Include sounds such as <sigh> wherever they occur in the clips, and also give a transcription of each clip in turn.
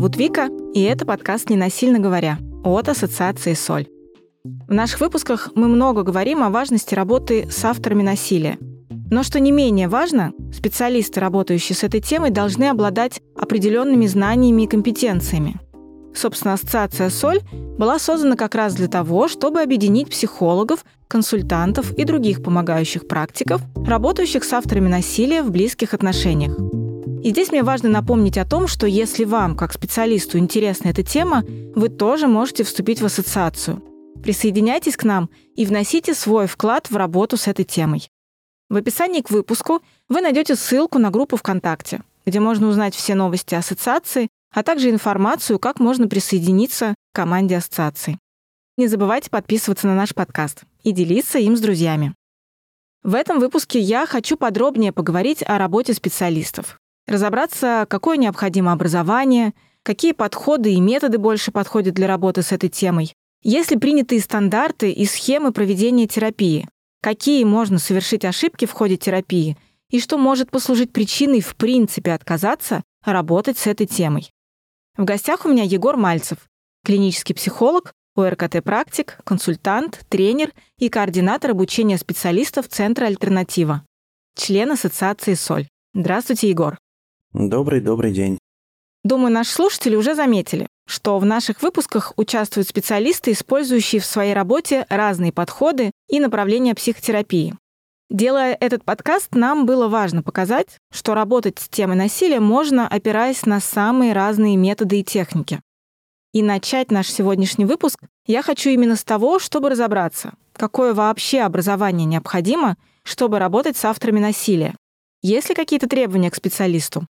Зовут Вика, и это подкаст «Ненасильно говоря» от Ассоциации «Соль». В наших выпусках мы много говорим о важности работы с авторами насилия. Но что не менее важно, специалисты, работающие с этой темой, должны обладать определенными знаниями и компетенциями. Собственно, ассоциация «Соль» была создана как раз для того, чтобы объединить психологов, консультантов и других помогающих практиков, работающих с авторами насилия в близких отношениях. И здесь мне важно напомнить о том, что если вам, как специалисту, интересна эта тема, вы тоже можете вступить в ассоциацию. Присоединяйтесь к нам и вносите свой вклад в работу с этой темой. В описании к выпуску вы найдете ссылку на группу ВКонтакте, где можно узнать все новости ассоциации, а также информацию, как можно присоединиться к команде ассоциации. Не забывайте подписываться на наш подкаст и делиться им с друзьями. В этом выпуске я хочу подробнее поговорить о работе специалистов, разобраться, какое необходимо образование, какие подходы и методы больше подходят для работы с этой темой, есть ли принятые стандарты и схемы проведения терапии, какие можно совершить ошибки в ходе терапии и что может послужить причиной в принципе отказаться работать с этой темой. В гостях у меня Егор Мальцев, клинический психолог, ОРКТ-практик, консультант, тренер и координатор обучения специалистов Центра «Альтернатива», член Ассоциации «Соль». Здравствуйте, Егор. Добрый-добрый день. Думаю, наши слушатели уже заметили, что в наших выпусках участвуют специалисты, использующие в своей работе разные подходы и направления психотерапии. Делая этот подкаст, нам было важно показать, что работать с темой насилия можно, опираясь на самые разные методы и техники. И начать наш сегодняшний выпуск я хочу именно с того, чтобы разобраться, какое вообще образование необходимо, чтобы работать с авторами насилия. Есть ли какие-то требования к специалисту?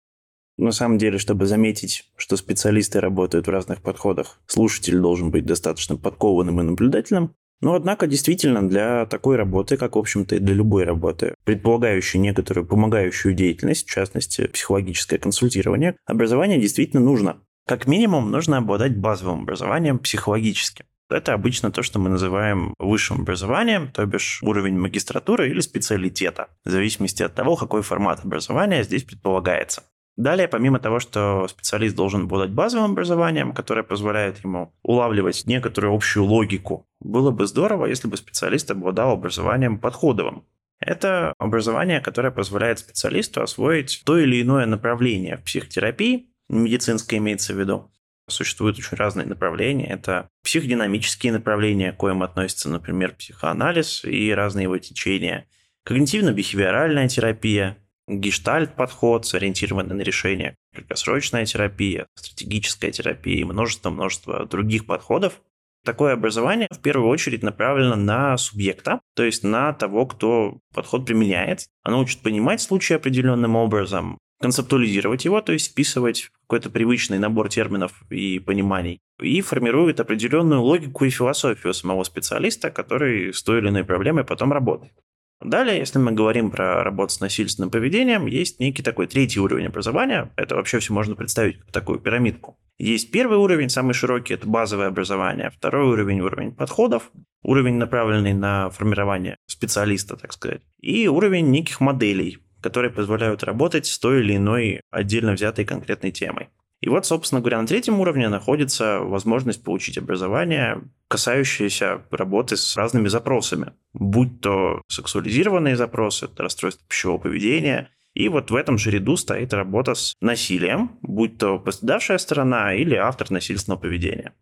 На самом деле, чтобы заметить, что специалисты работают в разных подходах, слушатель должен быть достаточно подкованным и наблюдательным. Но, однако, действительно, для такой работы, как, в общем-то, и для любой работы, предполагающей некоторую помогающую деятельность, в частности, психологическое консультирование, образование действительно нужно. Как минимум, нужно обладать базовым образованием психологическим. Это обычно то, что мы называем высшим образованием, то бишь уровень магистратуры или специалитета, в зависимости от того, какой формат образования здесь предполагается. Далее, помимо того, что специалист должен обладать базовым образованием, которое позволяет ему улавливать некоторую общую логику, было бы здорово, если бы специалист обладал образованием подходовым. Это образование, которое позволяет специалисту освоить то или иное направление в психотерапии, медицинское имеется в виду. Существуют очень разные направления. Это психодинамические направления, к коим относятся, например, психоанализ и разные его течения, когнитивно-бихевиоральная терапия, гештальт-подход, сориентированный на решение, краткосрочная терапия, стратегическая терапия и множество-множество других подходов. Такое образование в первую очередь направлено на субъекта, то есть на того, кто подход применяет. Оно учит понимать случай определенным образом, концептуализировать его, то есть вписывать какой-то привычный набор терминов и пониманий, и формирует определенную логику и философию самого специалиста, который с той или иной проблемой потом работает. Далее, если мы говорим про работу с насильственным поведением, есть некий такой третий уровень образования. Это вообще все можно представить как такую пирамидку. Есть первый уровень, самый широкий, это базовое образование. Второй уровень – уровень подходов, уровень, направленный на формирование специалиста, так сказать. И уровень неких моделей, которые позволяют работать с той или иной отдельно взятой конкретной темой. И вот, собственно говоря, на третьем уровне находится возможность получить образование, касающееся работы с разными запросами, будь то сексуализированные запросы, это расстройство пищевого поведения, и вот в этом же ряду стоит работа с насилием, будь то пострадавшая сторона или автор насильственного поведения.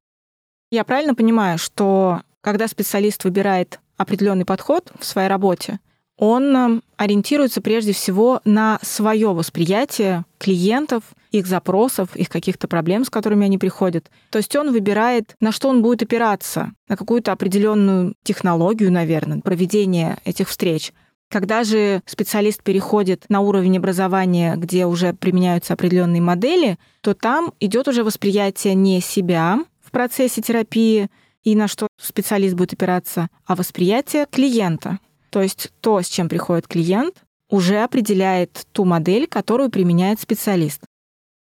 Я правильно понимаю, что когда специалист выбирает определенный подход в своей работе, он эм, ориентируется прежде всего на свое восприятие клиентов, их запросов, их каких-то проблем, с которыми они приходят. То есть он выбирает, на что он будет опираться, на какую-то определенную технологию, наверное, проведения этих встреч. Когда же специалист переходит на уровень образования, где уже применяются определенные модели, то там идет уже восприятие не себя в процессе терапии и на что специалист будет опираться, а восприятие клиента. То есть то, с чем приходит клиент, уже определяет ту модель, которую применяет специалист.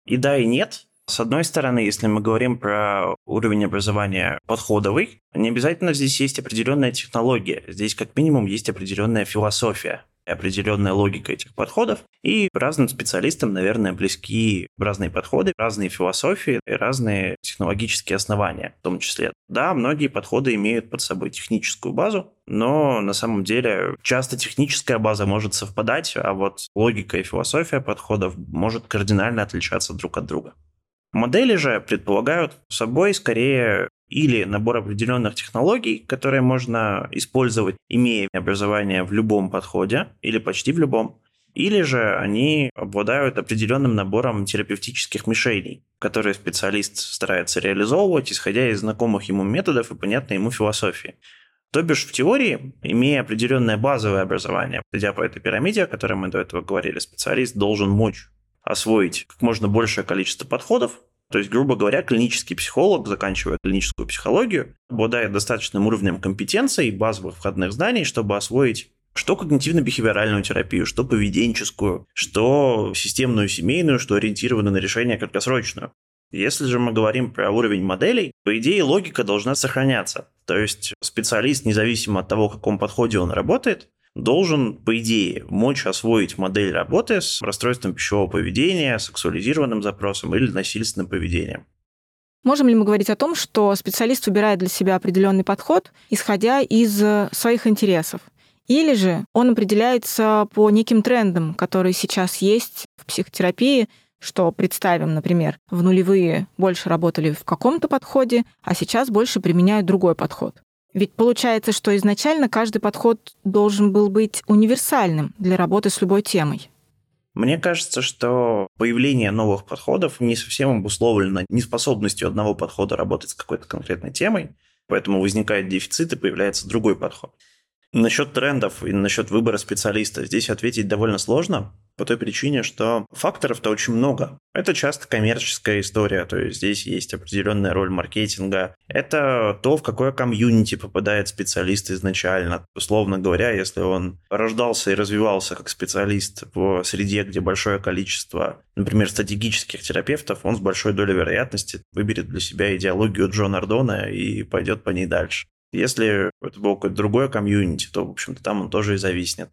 И да, и нет. С одной стороны, если мы говорим про уровень образования подходовый, не обязательно здесь есть определенная технология. Здесь как минимум есть определенная философия. Определенная логика этих подходов. И разным специалистам, наверное, близки разные подходы, разные философии и разные технологические основания в том числе. Да, многие подходы имеют под собой техническую базу, но на самом деле часто техническая база может совпадать, а вот логика и философия подходов может кардинально отличаться друг от друга. Модели же предполагают собой скорее или набор определенных технологий, которые можно использовать, имея образование в любом подходе или почти в любом, или же они обладают определенным набором терапевтических мишеней, которые специалист старается реализовывать, исходя из знакомых ему методов и понятной ему философии. То бишь в теории, имея определенное базовое образование, идя по этой пирамиде, о которой мы до этого говорили, специалист должен мочь освоить как можно большее количество подходов, то есть, грубо говоря, клинический психолог, заканчивая клиническую психологию, обладает достаточным уровнем компетенции и базовых входных знаний, чтобы освоить что когнитивно-бихевиоральную терапию, что поведенческую, что системную семейную, что ориентированную на решение краткосрочную. Если же мы говорим про уровень моделей, по идее логика должна сохраняться. То есть специалист, независимо от того, в каком подходе он работает, должен, по идее, мочь освоить модель работы с расстройством пищевого поведения, сексуализированным запросом или насильственным поведением. Можем ли мы говорить о том, что специалист выбирает для себя определенный подход, исходя из своих интересов? Или же он определяется по неким трендам, которые сейчас есть в психотерапии, что представим, например, в нулевые больше работали в каком-то подходе, а сейчас больше применяют другой подход. Ведь получается, что изначально каждый подход должен был быть универсальным для работы с любой темой. Мне кажется, что появление новых подходов не совсем обусловлено неспособностью одного подхода работать с какой-то конкретной темой, поэтому возникает дефицит и появляется другой подход. Насчет трендов и насчет выбора специалиста здесь ответить довольно сложно, по той причине, что факторов-то очень много. Это часто коммерческая история, то есть здесь есть определенная роль маркетинга. Это то, в какое комьюнити попадает специалист изначально. Условно говоря, если он рождался и развивался как специалист в среде, где большое количество, например, стратегических терапевтов, он с большой долей вероятности выберет для себя идеологию Джона Ардона и пойдет по ней дальше. Если это был какой-то другой комьюнити, то, в общем-то, там он тоже и зависнет.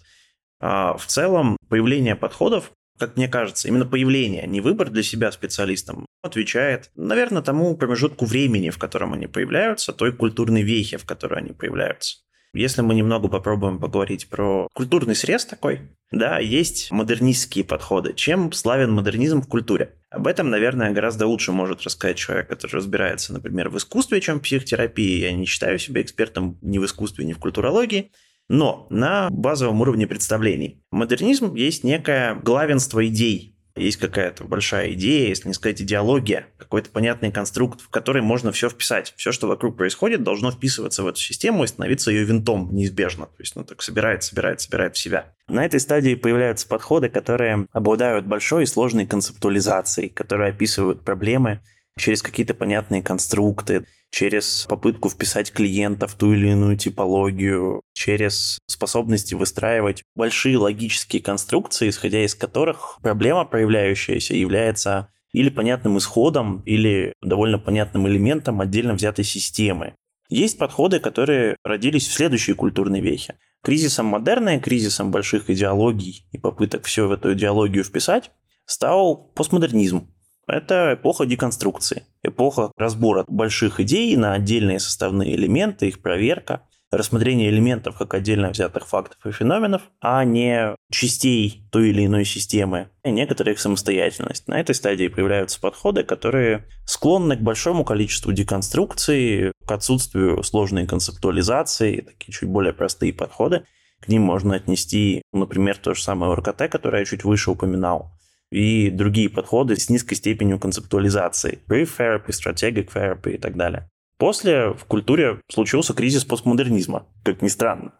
А в целом, появление подходов, как мне кажется, именно появление, не выбор для себя специалистам, отвечает, наверное, тому промежутку времени, в котором они появляются, той культурной вехе, в которой они появляются. Если мы немного попробуем поговорить про культурный срез такой, да, есть модернистские подходы. Чем славен модернизм в культуре? Об этом, наверное, гораздо лучше может рассказать человек, который разбирается, например, в искусстве, чем в психотерапии. Я не считаю себя экспертом ни в искусстве, ни в культурологии. Но на базовом уровне представлений. Модернизм есть некое главенство идей, есть какая-то большая идея, если не сказать идеология, какой-то понятный конструкт, в который можно все вписать. Все, что вокруг происходит, должно вписываться в эту систему и становиться ее винтом неизбежно. То есть, ну, так собирает, собирает, собирает в себя. На этой стадии появляются подходы, которые обладают большой и сложной концептуализацией, которые описывают проблемы через какие-то понятные конструкты, через попытку вписать клиента в ту или иную типологию, через способности выстраивать большие логические конструкции, исходя из которых проблема, проявляющаяся, является или понятным исходом, или довольно понятным элементом отдельно взятой системы. Есть подходы, которые родились в следующей культурной вехе. Кризисом модерна, кризисом больших идеологий и попыток все в эту идеологию вписать стал постмодернизм. Это эпоха деконструкции, эпоха разбора больших идей на отдельные составные элементы, их проверка, рассмотрение элементов как отдельно взятых фактов и феноменов, а не частей той или иной системы, и некоторая их самостоятельность. На этой стадии появляются подходы, которые склонны к большому количеству деконструкции, к отсутствию сложной концептуализации, такие чуть более простые подходы. К ним можно отнести, например, то же самое РКТ, которое я чуть выше упоминал, и другие подходы с низкой степенью концептуализации. Brief therapy, strategic therapy и так далее. После в культуре случился кризис постмодернизма, как ни странно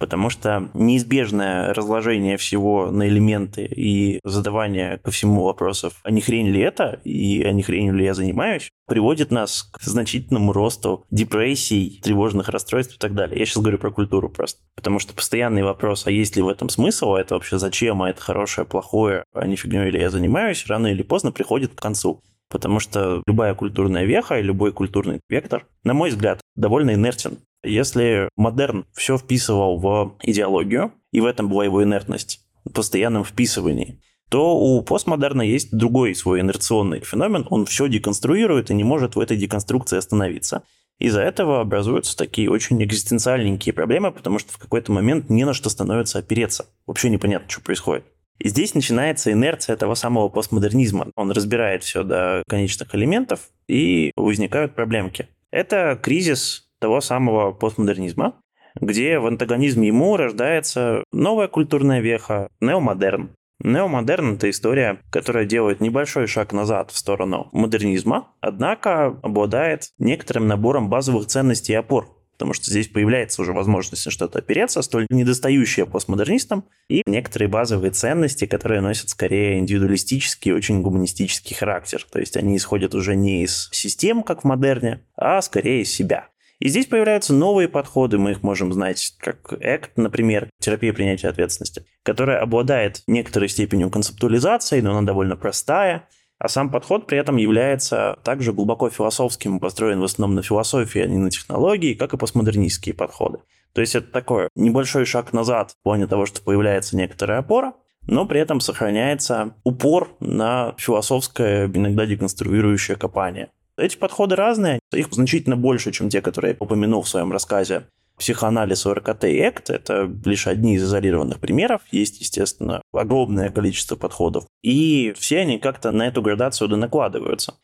потому что неизбежное разложение всего на элементы и задавание ко всему вопросов, а не хрень ли это, и а не хрень ли я занимаюсь, приводит нас к значительному росту депрессий, тревожных расстройств и так далее. Я сейчас говорю про культуру просто. Потому что постоянный вопрос, а есть ли в этом смысл, а это вообще зачем, а это хорошее, плохое, а не фигней ли я занимаюсь, рано или поздно приходит к концу. Потому что любая культурная веха и любой культурный вектор, на мой взгляд, довольно инертен. Если модерн все вписывал в идеологию, и в этом была его инертность, в постоянном вписывании, то у постмодерна есть другой свой инерционный феномен, он все деконструирует и не может в этой деконструкции остановиться. Из-за этого образуются такие очень экзистенциальненькие проблемы, потому что в какой-то момент не на что становится опереться. Вообще непонятно, что происходит. И здесь начинается инерция того самого постмодернизма. Он разбирает все до конечных элементов, и возникают проблемки. Это кризис того самого постмодернизма, где в антагонизме ему рождается новая культурная веха, неомодерн. Неомодерн – это история, которая делает небольшой шаг назад в сторону модернизма, однако обладает некоторым набором базовых ценностей и опор, потому что здесь появляется уже возможность на что-то опереться, столь недостающие постмодернистам, и некоторые базовые ценности, которые носят скорее индивидуалистический, очень гуманистический характер. То есть они исходят уже не из систем, как в модерне, а скорее из себя. И здесь появляются новые подходы, мы их можем знать, как ACT, например, терапия принятия ответственности, которая обладает некоторой степенью концептуализации, но она довольно простая, а сам подход при этом является также глубоко философским, построен в основном на философии, а не на технологии, как и постмодернистские подходы. То есть это такой небольшой шаг назад в плане того, что появляется некоторая опора, но при этом сохраняется упор на философское, иногда деконструирующее копание. Эти подходы разные, их значительно больше, чем те, которые я упомянул в своем рассказе. Психоанализ ОРКТ и ЭКТ – это лишь одни из изолированных примеров. Есть, естественно, огромное количество подходов. И все они как-то на эту градацию накладываются.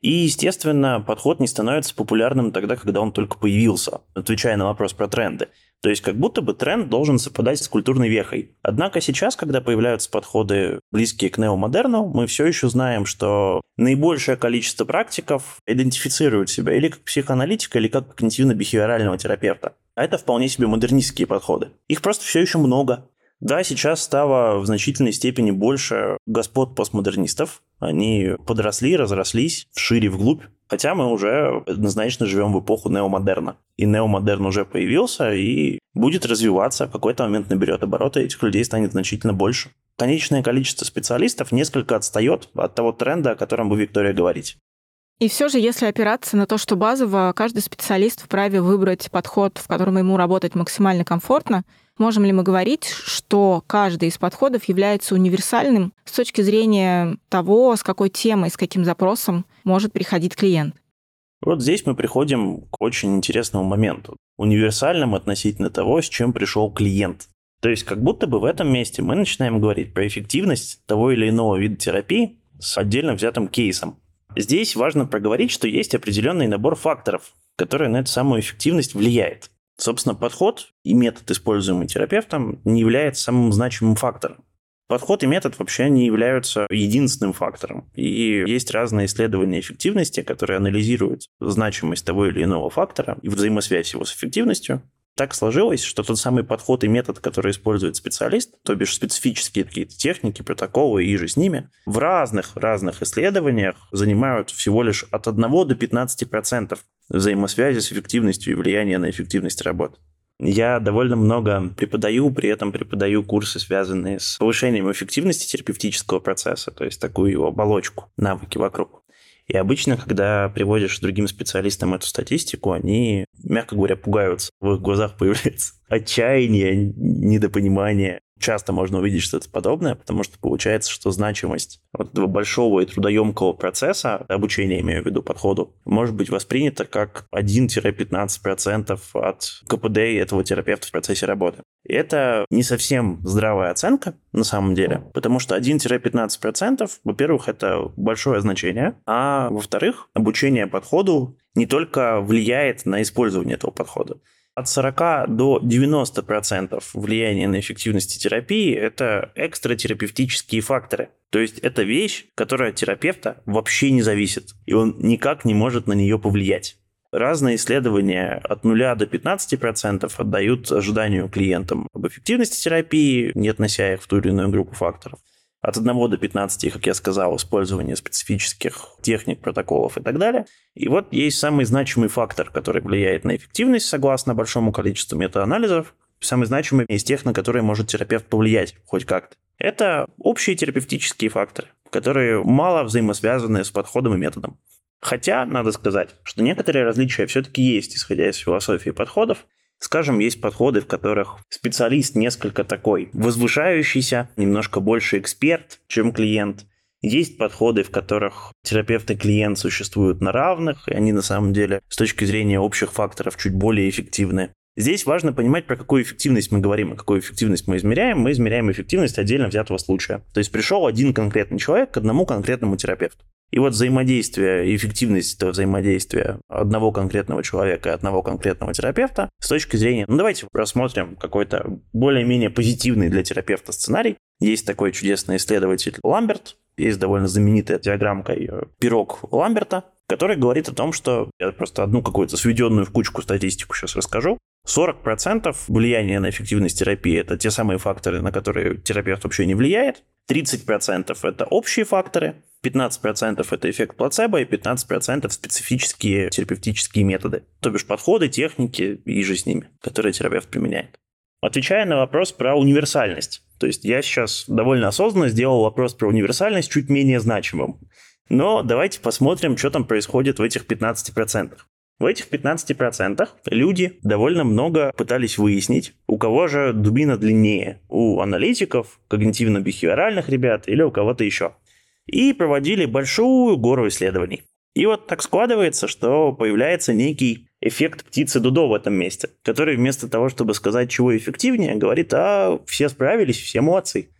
И, естественно, подход не становится популярным тогда, когда он только появился, отвечая на вопрос про тренды. То есть как будто бы тренд должен совпадать с культурной вехой. Однако сейчас, когда появляются подходы, близкие к неомодерну, мы все еще знаем, что наибольшее количество практиков идентифицируют себя или как психоаналитика, или как когнитивно-бихевиорального терапевта. А это вполне себе модернистские подходы. Их просто все еще много. Да, сейчас стало в значительной степени больше господ постмодернистов. Они подросли, разрослись вшире, вглубь. Хотя мы уже однозначно живем в эпоху неомодерна. И неомодерн уже появился и будет развиваться, в какой-то момент наберет обороты, этих людей станет значительно больше. Конечное количество специалистов несколько отстает от того тренда, о котором вы, Виктория, говорите. И все же, если опираться на то, что базово каждый специалист вправе выбрать подход, в котором ему работать максимально комфортно, можем ли мы говорить, что каждый из подходов является универсальным с точки зрения того, с какой темой, с каким запросом может приходить клиент? Вот здесь мы приходим к очень интересному моменту. Универсальным относительно того, с чем пришел клиент. То есть как будто бы в этом месте мы начинаем говорить про эффективность того или иного вида терапии с отдельно взятым кейсом. Здесь важно проговорить, что есть определенный набор факторов, которые на эту самую эффективность влияет. Собственно, подход и метод, используемый терапевтом, не является самым значимым фактором. Подход и метод вообще не являются единственным фактором. И есть разные исследования эффективности, которые анализируют значимость того или иного фактора и взаимосвязь его с эффективностью, так сложилось, что тот самый подход и метод, который использует специалист, то бишь специфические какие-то техники, протоколы и же с ними, в разных-разных исследованиях занимают всего лишь от 1 до 15% взаимосвязи с эффективностью и влияния на эффективность работы. Я довольно много преподаю, при этом преподаю курсы, связанные с повышением эффективности терапевтического процесса, то есть такую его оболочку, навыки вокруг. И обычно, когда приводишь другим специалистам эту статистику, они, мягко говоря, пугаются. В их глазах появляется отчаяние, недопонимание часто можно увидеть что-то подобное, потому что получается, что значимость вот этого большого и трудоемкого процесса, обучения имею в виду подходу, может быть воспринята как 1-15% от КПД этого терапевта в процессе работы. И это не совсем здравая оценка на самом деле, потому что 1-15%, во-первых, это большое значение, а во-вторых, обучение подходу не только влияет на использование этого подхода, от 40 до 90% влияния на эффективность терапии – это экстратерапевтические факторы. То есть это вещь, которая от терапевта вообще не зависит, и он никак не может на нее повлиять. Разные исследования от 0 до 15% отдают ожиданию клиентам об эффективности терапии, не относя их в ту или иную группу факторов от 1 до 15, как я сказал, использование специфических техник, протоколов и так далее. И вот есть самый значимый фактор, который влияет на эффективность, согласно большому количеству метаанализов. Самый значимый из тех, на которые может терапевт повлиять хоть как-то. Это общие терапевтические факторы, которые мало взаимосвязаны с подходом и методом. Хотя, надо сказать, что некоторые различия все-таки есть, исходя из философии подходов. Скажем, есть подходы, в которых специалист несколько такой возвышающийся, немножко больше эксперт, чем клиент. Есть подходы, в которых терапевт и клиент существуют на равных, и они на самом деле с точки зрения общих факторов чуть более эффективны. Здесь важно понимать, про какую эффективность мы говорим, и какую эффективность мы измеряем. Мы измеряем эффективность отдельно взятого случая. То есть пришел один конкретный человек к одному конкретному терапевту. И вот взаимодействие, эффективность этого взаимодействия одного конкретного человека и одного конкретного терапевта с точки зрения... Ну, давайте рассмотрим какой-то более-менее позитивный для терапевта сценарий. Есть такой чудесный исследователь Ламберт, есть довольно знаменитая диаграммка э, пирог Ламберта, который говорит о том, что я просто одну какую-то сведенную в кучку статистику сейчас расскажу. 40% влияния на эффективность терапии – это те самые факторы, на которые терапевт вообще не влияет. 30% – это общие факторы, 15% это эффект плацебо и 15% специфические терапевтические методы, то бишь подходы, техники и же с ними, которые терапевт применяет. Отвечая на вопрос про универсальность, то есть я сейчас довольно осознанно сделал вопрос про универсальность чуть менее значимым. Но давайте посмотрим, что там происходит в этих 15%. В этих 15% люди довольно много пытались выяснить, у кого же дубина длиннее. У аналитиков, когнитивно-бихевиоральных ребят или у кого-то еще. И проводили большую гору исследований. И вот так складывается, что появляется некий эффект птицы Дудо в этом месте, который вместо того, чтобы сказать, чего эффективнее, говорит, а все справились, все молодцы.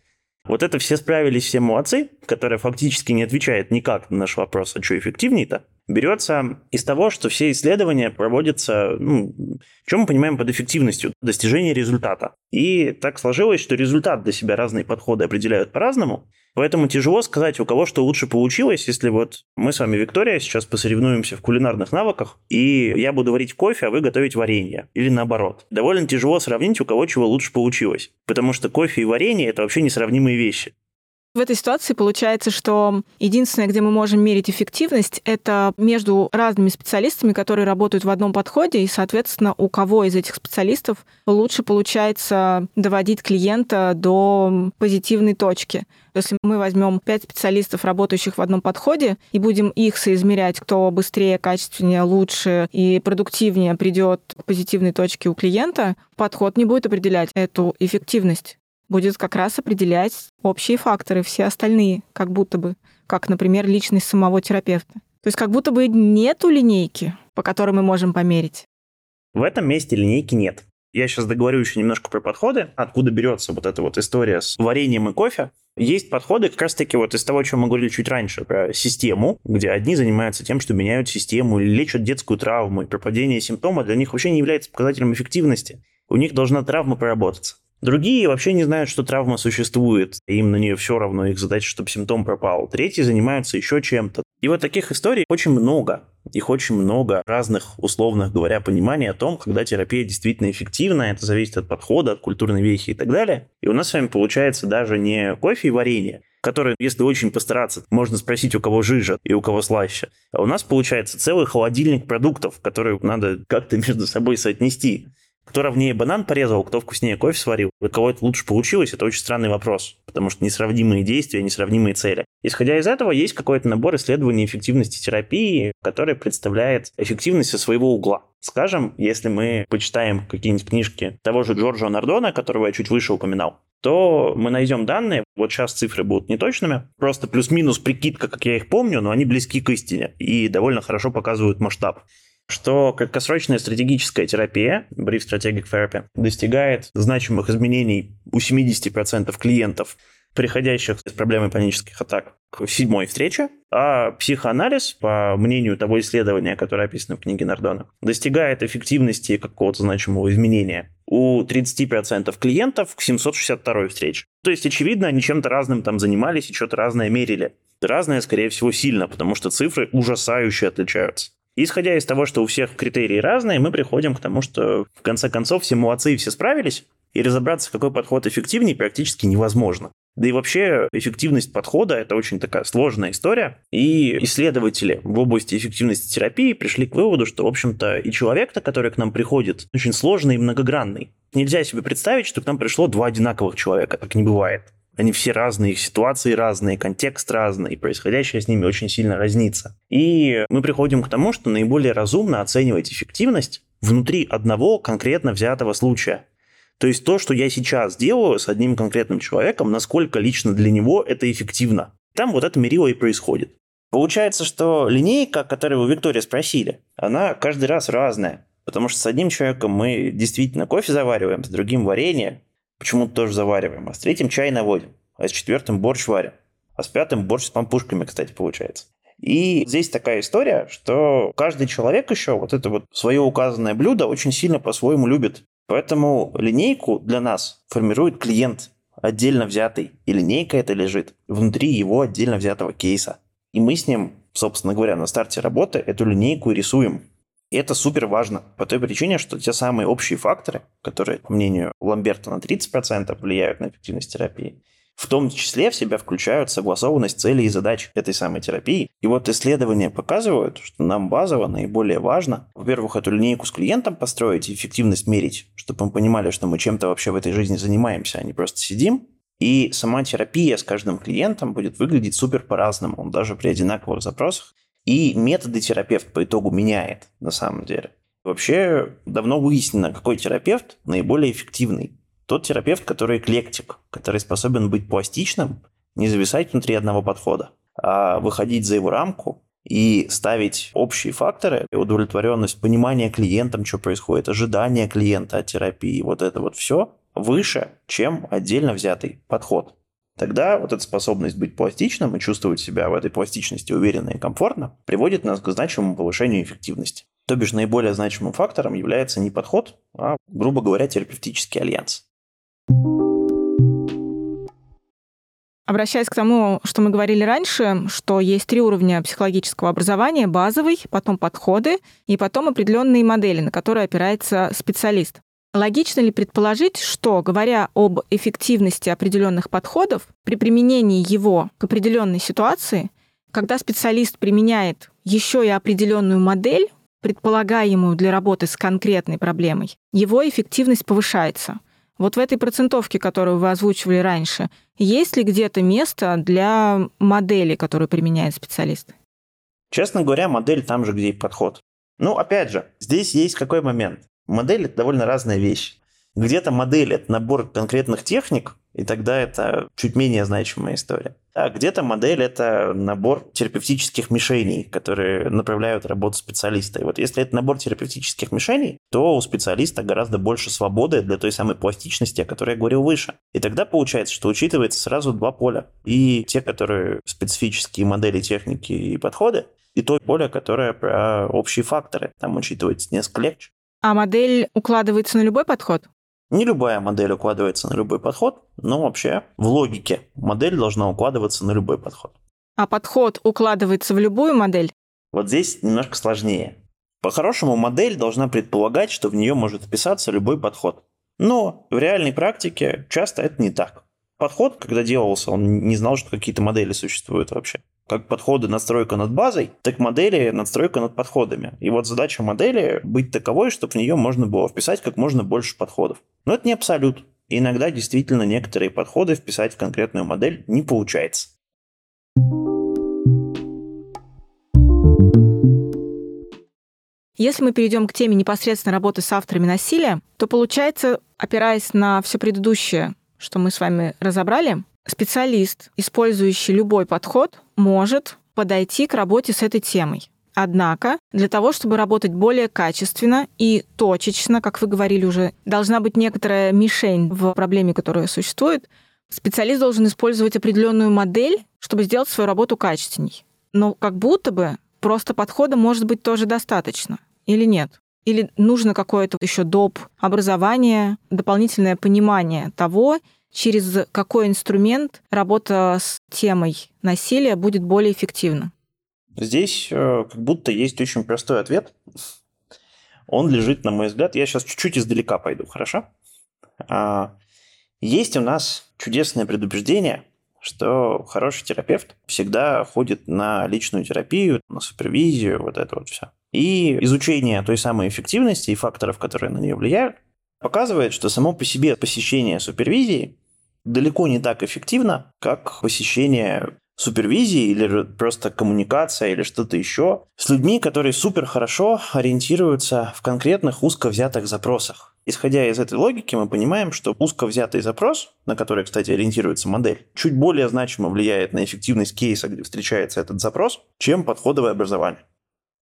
Вот это все справились, все молодцы, которое фактически не отвечает никак на наш вопрос, а что эффективнее-то, берется из того, что все исследования проводятся, ну, что мы понимаем под эффективностью? Достижение результата. И так сложилось, что результат для себя разные подходы определяют по-разному. Поэтому тяжело сказать, у кого что лучше получилось, если вот мы с вами, Виктория, сейчас посоревнуемся в кулинарных навыках, и я буду варить кофе, а вы готовить варенье. Или наоборот. Довольно тяжело сравнить, у кого чего лучше получилось. Потому что кофе и варенье – это вообще несравнимые вещи. В этой ситуации получается, что единственное, где мы можем мерить эффективность, это между разными специалистами, которые работают в одном подходе, и, соответственно, у кого из этих специалистов лучше получается доводить клиента до позитивной точки. Если мы возьмем пять специалистов, работающих в одном подходе, и будем их соизмерять, кто быстрее, качественнее, лучше и продуктивнее придет к позитивной точке у клиента, подход не будет определять эту эффективность будет как раз определять общие факторы, все остальные, как будто бы, как, например, личность самого терапевта. То есть как будто бы нету линейки, по которой мы можем померить. В этом месте линейки нет. Я сейчас договорю еще немножко про подходы, откуда берется вот эта вот история с вареньем и кофе. Есть подходы как раз-таки вот из того, о чем мы говорили чуть раньше, про систему, где одни занимаются тем, что меняют систему лечат детскую травму, и пропадение симптома для них вообще не является показателем эффективности. У них должна травма проработаться. Другие вообще не знают, что травма существует, им на нее все равно, их задача, чтобы симптом пропал. Третьи занимаются еще чем-то. И вот таких историй очень много. Их очень много разных, условных говоря, пониманий о том, когда терапия действительно эффективна, это зависит от подхода, от культурной вехи и так далее. И у нас с вами получается даже не кофе и варенье, которые, если очень постараться, можно спросить, у кого жижа и у кого слаще. А у нас получается целый холодильник продуктов, которые надо как-то <laughs> между собой соотнести. Кто ровнее банан порезал, кто вкуснее кофе сварил, у кого это лучше получилось, это очень странный вопрос, потому что несравнимые действия, несравнимые цели. Исходя из этого, есть какой-то набор исследований эффективности терапии, который представляет эффективность со своего угла. Скажем, если мы почитаем какие-нибудь книжки того же Джорджа Нардона, которого я чуть выше упоминал, то мы найдем данные, вот сейчас цифры будут неточными, просто плюс-минус прикидка, как я их помню, но они близки к истине и довольно хорошо показывают масштаб что краткосрочная стратегическая терапия, Brief Strategic Therapy, достигает значимых изменений у 70% клиентов, приходящих с проблемой панических атак к седьмой встрече, а психоанализ, по мнению того исследования, которое описано в книге Нардона, достигает эффективности какого-то значимого изменения у 30% клиентов к 762 встрече. То есть, очевидно, они чем-то разным там занимались и что-то разное мерили. Разное, скорее всего, сильно, потому что цифры ужасающе отличаются. Исходя из того, что у всех критерии разные, мы приходим к тому, что в конце концов все молодцы и все справились, и разобраться, какой подход эффективнее, практически невозможно. Да и вообще эффективность подхода – это очень такая сложная история. И исследователи в области эффективности терапии пришли к выводу, что, в общем-то, и человек-то, который к нам приходит, очень сложный и многогранный. Нельзя себе представить, что к нам пришло два одинаковых человека, так не бывает. Они все разные, их ситуации разные, контекст разный, и происходящее с ними очень сильно разнится. И мы приходим к тому, что наиболее разумно оценивать эффективность внутри одного конкретно взятого случая. То есть то, что я сейчас делаю с одним конкретным человеком, насколько лично для него это эффективно. Там вот это мерило и происходит. Получается, что линейка, которую вы Виктория спросили, она каждый раз разная. Потому что с одним человеком мы действительно кофе завариваем, с другим варенье, почему-то тоже завариваем, а с третьим чай наводим, а с четвертым борщ варим, а с пятым борщ с пампушками, кстати, получается. И здесь такая история, что каждый человек еще вот это вот свое указанное блюдо очень сильно по-своему любит. Поэтому линейку для нас формирует клиент отдельно взятый. И линейка это лежит внутри его отдельно взятого кейса. И мы с ним, собственно говоря, на старте работы эту линейку рисуем. Это супер важно по той причине, что те самые общие факторы, которые, по мнению Ламберта, на 30% влияют на эффективность терапии, в том числе в себя включают согласованность целей и задач этой самой терапии. И вот исследования показывают, что нам базово наиболее важно, во-первых, эту линейку с клиентом построить и эффективность мерить, чтобы мы понимали, что мы чем-то вообще в этой жизни занимаемся, а не просто сидим. И сама терапия с каждым клиентом будет выглядеть супер по-разному, даже при одинаковых запросах. И методы терапевт по итогу меняет на самом деле. Вообще давно выяснено, какой терапевт наиболее эффективный. Тот терапевт, который эклектик, который способен быть пластичным, не зависать внутри одного подхода, а выходить за его рамку и ставить общие факторы, удовлетворенность, понимание клиентам, что происходит, ожидание клиента от терапии, вот это вот все выше, чем отдельно взятый подход. Тогда вот эта способность быть пластичным и чувствовать себя в этой пластичности уверенно и комфортно приводит нас к значимому повышению эффективности. То бишь наиболее значимым фактором является не подход, а, грубо говоря, терапевтический альянс. Обращаясь к тому, что мы говорили раньше, что есть три уровня психологического образования, базовый, потом подходы и потом определенные модели, на которые опирается специалист. Логично ли предположить, что, говоря об эффективности определенных подходов, при применении его к определенной ситуации, когда специалист применяет еще и определенную модель, предполагаемую для работы с конкретной проблемой, его эффективность повышается? Вот в этой процентовке, которую вы озвучивали раньше, есть ли где-то место для модели, которую применяет специалист? Честно говоря, модель там же, где и подход. Ну, опять же, здесь есть какой момент. Модель – это довольно разная вещь. Где-то модель – это набор конкретных техник, и тогда это чуть менее значимая история. А где-то модель – это набор терапевтических мишеней, которые направляют работу специалиста. И вот если это набор терапевтических мишеней, то у специалиста гораздо больше свободы для той самой пластичности, о которой я говорил выше. И тогда получается, что учитывается сразу два поля. И те, которые специфические модели, техники и подходы, и то поле, которое про общие факторы. Там учитывается несколько легче. А модель укладывается на любой подход? Не любая модель укладывается на любой подход, но вообще в логике модель должна укладываться на любой подход. А подход укладывается в любую модель? Вот здесь немножко сложнее. По-хорошему, модель должна предполагать, что в нее может вписаться любой подход. Но в реальной практике часто это не так. Подход, когда делался, он не знал, что какие-то модели существуют вообще как подходы настройка над базой, так модели надстройка над подходами. И вот задача модели быть таковой, чтобы в нее можно было вписать как можно больше подходов. Но это не абсолют. Иногда действительно некоторые подходы вписать в конкретную модель не получается. Если мы перейдем к теме непосредственно работы с авторами насилия, то получается, опираясь на все предыдущее, что мы с вами разобрали, специалист, использующий любой подход, может подойти к работе с этой темой. Однако, для того, чтобы работать более качественно и точечно, как вы говорили уже, должна быть некоторая мишень в проблеме, которая существует, специалист должен использовать определенную модель, чтобы сделать свою работу качественней. Но как будто бы просто подхода может быть тоже достаточно. Или нет? Или нужно какое-то еще доп. образование, дополнительное понимание того, через какой инструмент работа с темой насилия будет более эффективна? Здесь э, как будто есть очень простой ответ. Он лежит, на мой взгляд, я сейчас чуть-чуть издалека пойду, хорошо? А, есть у нас чудесное предубеждение, что хороший терапевт всегда ходит на личную терапию, на супервизию, вот это вот все. И изучение той самой эффективности и факторов, которые на нее влияют, показывает, что само по себе посещение супервизии далеко не так эффективно, как посещение супервизии или просто коммуникация или что-то еще с людьми, которые супер хорошо ориентируются в конкретных узко взятых запросах. Исходя из этой логики, мы понимаем, что узко взятый запрос, на который, кстати, ориентируется модель, чуть более значимо влияет на эффективность кейса, где встречается этот запрос, чем подходовое образование.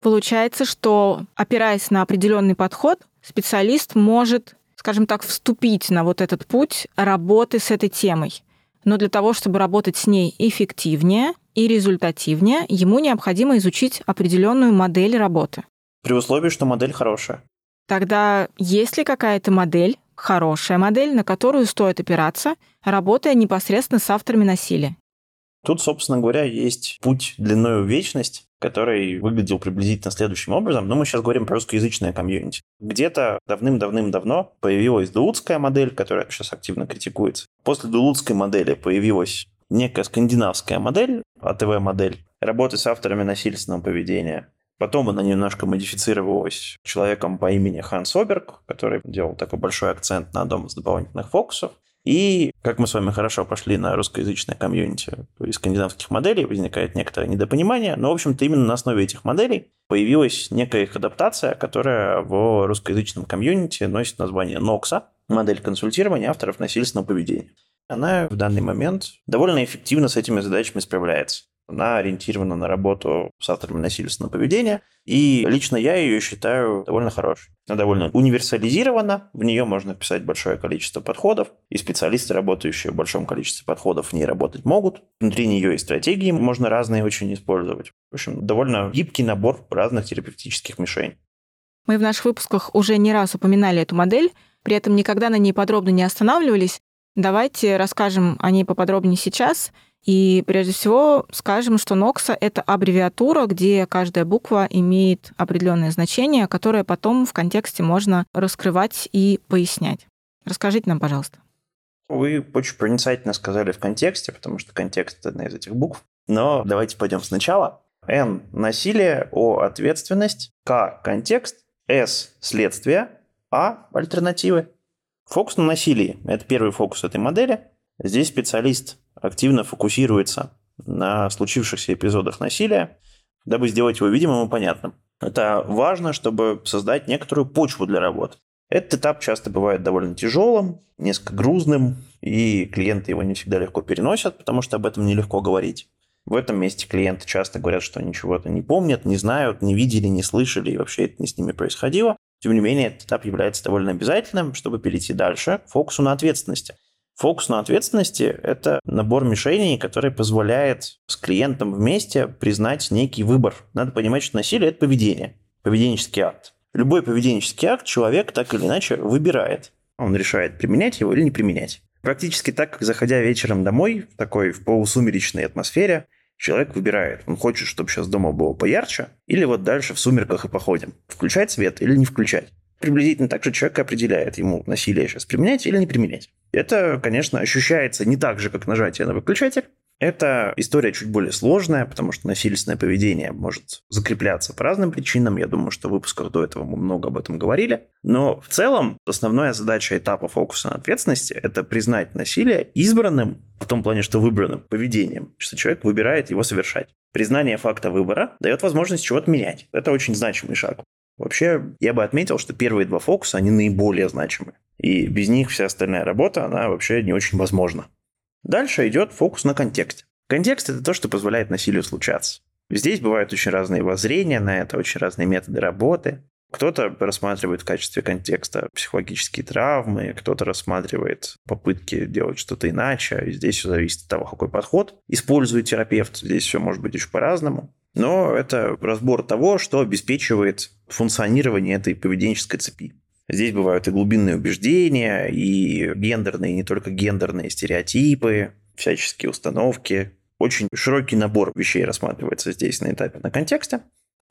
Получается, что, опираясь на определенный подход, специалист может, скажем так, вступить на вот этот путь работы с этой темой. Но для того, чтобы работать с ней эффективнее и результативнее, ему необходимо изучить определенную модель работы. При условии, что модель хорошая. Тогда есть ли какая-то модель, хорошая модель, на которую стоит опираться, работая непосредственно с авторами насилия? Тут, собственно говоря, есть путь длиною в вечность, который выглядел приблизительно следующим образом, но мы сейчас говорим про русскоязычное комьюнити. Где-то давным-давным-давно появилась дулутская модель, которая сейчас активно критикуется. После дулутской модели появилась некая скандинавская модель, АТВ-модель, работы с авторами насильственного поведения. Потом она немножко модифицировалась человеком по имени Ханс Оберг, который делал такой большой акцент на одном из дополнительных фокусов. И, как мы с вами хорошо пошли на русскоязычное комьюнити из скандинавских моделей, возникает некоторое недопонимание, но, в общем-то, именно на основе этих моделей появилась некая их адаптация, которая в русскоязычном комьюнити носит название NOXA, модель консультирования авторов насильственного поведения. Она в данный момент довольно эффективно с этими задачами справляется. Она ориентирована на работу с авторами насильственного поведения, и лично я ее считаю довольно хорошей. Она довольно универсализирована, в нее можно вписать большое количество подходов, и специалисты, работающие в большом количестве подходов, в ней работать могут. Внутри нее и стратегии можно разные очень использовать. В общем, довольно гибкий набор разных терапевтических мишеней. Мы в наших выпусках уже не раз упоминали эту модель, при этом никогда на ней подробно не останавливались. Давайте расскажем о ней поподробнее сейчас – и прежде всего скажем, что NOXA — это аббревиатура, где каждая буква имеет определенное значение, которое потом в контексте можно раскрывать и пояснять. Расскажите нам, пожалуйста. Вы очень проницательно сказали в контексте, потому что контекст — одна из этих букв. Но давайте пойдем сначала. N – насилие, O – ответственность, К – контекст, S – следствие, А – альтернативы. Фокус на насилии – это первый фокус этой модели. Здесь специалист активно фокусируется на случившихся эпизодах насилия, дабы сделать его видимым и понятным. Это важно, чтобы создать некоторую почву для работы. Этот этап часто бывает довольно тяжелым, несколько грузным, и клиенты его не всегда легко переносят, потому что об этом нелегко говорить. В этом месте клиенты часто говорят, что они чего-то не помнят, не знают, не видели, не слышали, и вообще это не с ними происходило. Тем не менее, этот этап является довольно обязательным, чтобы перейти дальше к фокусу на ответственности. Фокус на ответственности – это набор мишеней, который позволяет с клиентом вместе признать некий выбор. Надо понимать, что насилие – это поведение, поведенческий акт. Любой поведенческий акт человек так или иначе выбирает. Он решает, применять его или не применять. Практически так, как заходя вечером домой, в такой в полусумеречной атмосфере, человек выбирает, он хочет, чтобы сейчас дома было поярче, или вот дальше в сумерках и походим. Включать свет или не включать. Приблизительно так же человек определяет, ему насилие сейчас применять или не применять. Это, конечно, ощущается не так же, как нажатие на выключатель. Это история чуть более сложная, потому что насильственное поведение может закрепляться по разным причинам. Я думаю, что в выпусках до этого мы много об этом говорили. Но в целом основная задача этапа фокуса на ответственности – это признать насилие избранным, в том плане, что выбранным поведением, что человек выбирает его совершать. Признание факта выбора дает возможность чего-то менять. Это очень значимый шаг. Вообще, я бы отметил, что первые два фокуса, они наиболее значимы. И без них вся остальная работа, она вообще не очень возможна. Дальше идет фокус на контексте. Контекст – это то, что позволяет насилию случаться. Здесь бывают очень разные воззрения на это, очень разные методы работы. Кто-то рассматривает в качестве контекста психологические травмы, кто-то рассматривает попытки делать что-то иначе. И здесь все зависит от того, какой подход использует терапевт. Здесь все может быть очень по-разному. Но это разбор того, что обеспечивает функционирование этой поведенческой цепи. Здесь бывают и глубинные убеждения, и гендерные, и не только гендерные стереотипы, всяческие установки. Очень широкий набор вещей рассматривается здесь на этапе на контексте.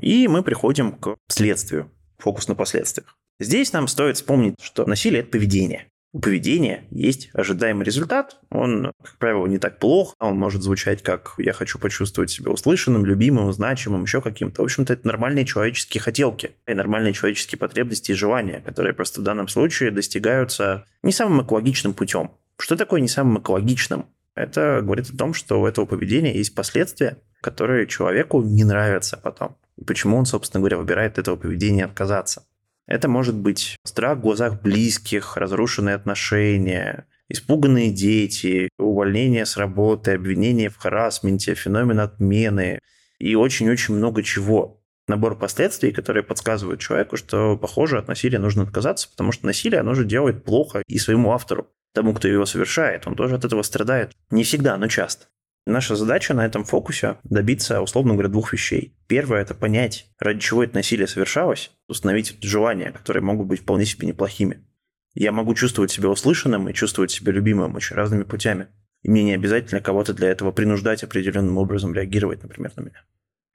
И мы приходим к следствию, фокус на последствиях. Здесь нам стоит вспомнить, что насилие – это поведение у поведения есть ожидаемый результат. Он, как правило, не так плох. Он может звучать как «я хочу почувствовать себя услышанным, любимым, значимым, еще каким-то». В общем-то, это нормальные человеческие хотелки и нормальные человеческие потребности и желания, которые просто в данном случае достигаются не самым экологичным путем. Что такое не самым экологичным? Это говорит о том, что у этого поведения есть последствия, которые человеку не нравятся потом. И почему он, собственно говоря, выбирает от этого поведения отказаться. Это может быть страх в глазах близких, разрушенные отношения, испуганные дети, увольнение с работы, обвинение в харасменте, феномен отмены и очень-очень много чего. Набор последствий, которые подсказывают человеку, что, похоже, от насилия нужно отказаться, потому что насилие, оно же делает плохо и своему автору, тому, кто его совершает. Он тоже от этого страдает. Не всегда, но часто. Наша задача на этом фокусе добиться, условно говоря, двух вещей. Первое – это понять, ради чего это насилие совершалось, установить желания, которые могут быть вполне себе неплохими. Я могу чувствовать себя услышанным и чувствовать себя любимым очень разными путями. И мне не обязательно кого-то для этого принуждать определенным образом реагировать, например, на меня.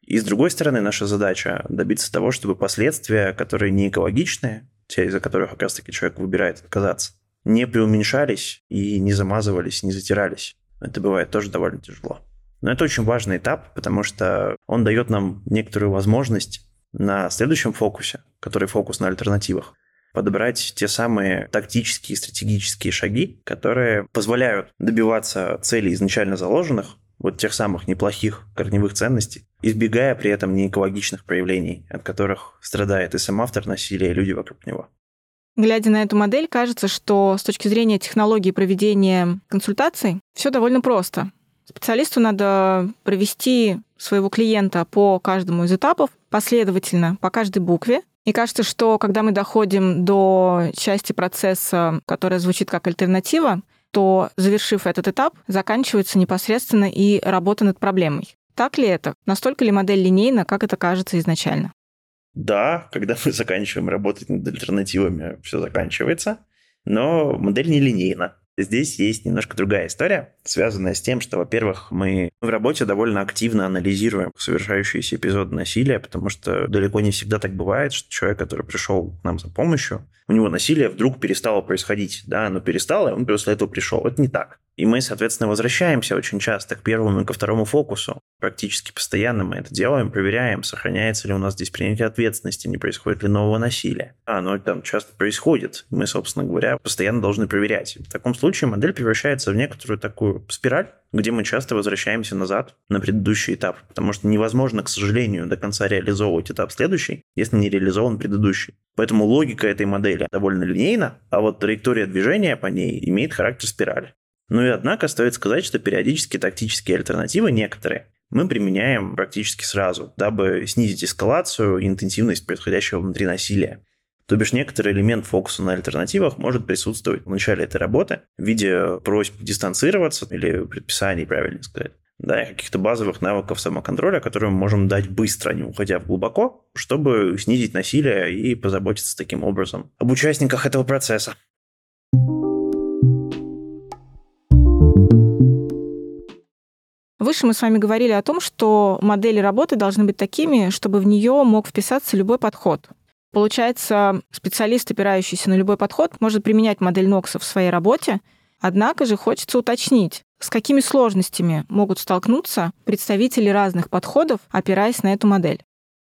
И с другой стороны, наша задача добиться того, чтобы последствия, которые не экологичные, те, из-за которых как раз-таки человек выбирает отказаться, не преуменьшались и не замазывались, не затирались. Это бывает тоже довольно тяжело. Но это очень важный этап, потому что он дает нам некоторую возможность на следующем фокусе, который фокус на альтернативах, подобрать те самые тактические и стратегические шаги, которые позволяют добиваться целей изначально заложенных, вот тех самых неплохих корневых ценностей, избегая при этом неэкологичных проявлений, от которых страдает и сам автор насилия, и люди вокруг него. Глядя на эту модель, кажется, что с точки зрения технологии проведения консультаций все довольно просто. Специалисту надо провести своего клиента по каждому из этапов последовательно, по каждой букве. И кажется, что когда мы доходим до части процесса, которая звучит как альтернатива, то, завершив этот этап, заканчивается непосредственно и работа над проблемой. Так ли это? Настолько ли модель линейна, как это кажется изначально? Да, когда мы заканчиваем работать над альтернативами, все заканчивается, но модель не линейна. Здесь есть немножко другая история, связанная с тем, что, во-первых, мы в работе довольно активно анализируем совершающиеся эпизоды насилия, потому что далеко не всегда так бывает, что человек, который пришел к нам за помощью, у него насилие вдруг перестало происходить. Да, оно перестало, и он после этого пришел. Это не так. И мы, соответственно, возвращаемся очень часто к первому и ко второму фокусу. Практически постоянно мы это делаем, проверяем, сохраняется ли у нас здесь принятие ответственности, не происходит ли нового насилия. А оно там часто происходит. Мы, собственно говоря, постоянно должны проверять. В таком случае модель превращается в некоторую такую спираль, где мы часто возвращаемся назад на предыдущий этап, потому что невозможно, к сожалению, до конца реализовывать этап следующий, если не реализован предыдущий. Поэтому логика этой модели довольно линейна, а вот траектория движения по ней имеет характер спирали. Ну и однако стоит сказать, что периодически тактические альтернативы некоторые мы применяем практически сразу, дабы снизить эскалацию и интенсивность происходящего внутри насилия. То бишь некоторый элемент фокуса на альтернативах может присутствовать в начале этой работы в виде просьб дистанцироваться или предписаний, правильно сказать. Да, каких-то базовых навыков самоконтроля, которые мы можем дать быстро, не уходя в глубоко, чтобы снизить насилие и позаботиться таким образом об участниках этого процесса. Выше мы с вами говорили о том, что модели работы должны быть такими, чтобы в нее мог вписаться любой подход. Получается, специалист, опирающийся на любой подход, может применять модель Нокса в своей работе, однако же хочется уточнить, с какими сложностями могут столкнуться представители разных подходов, опираясь на эту модель.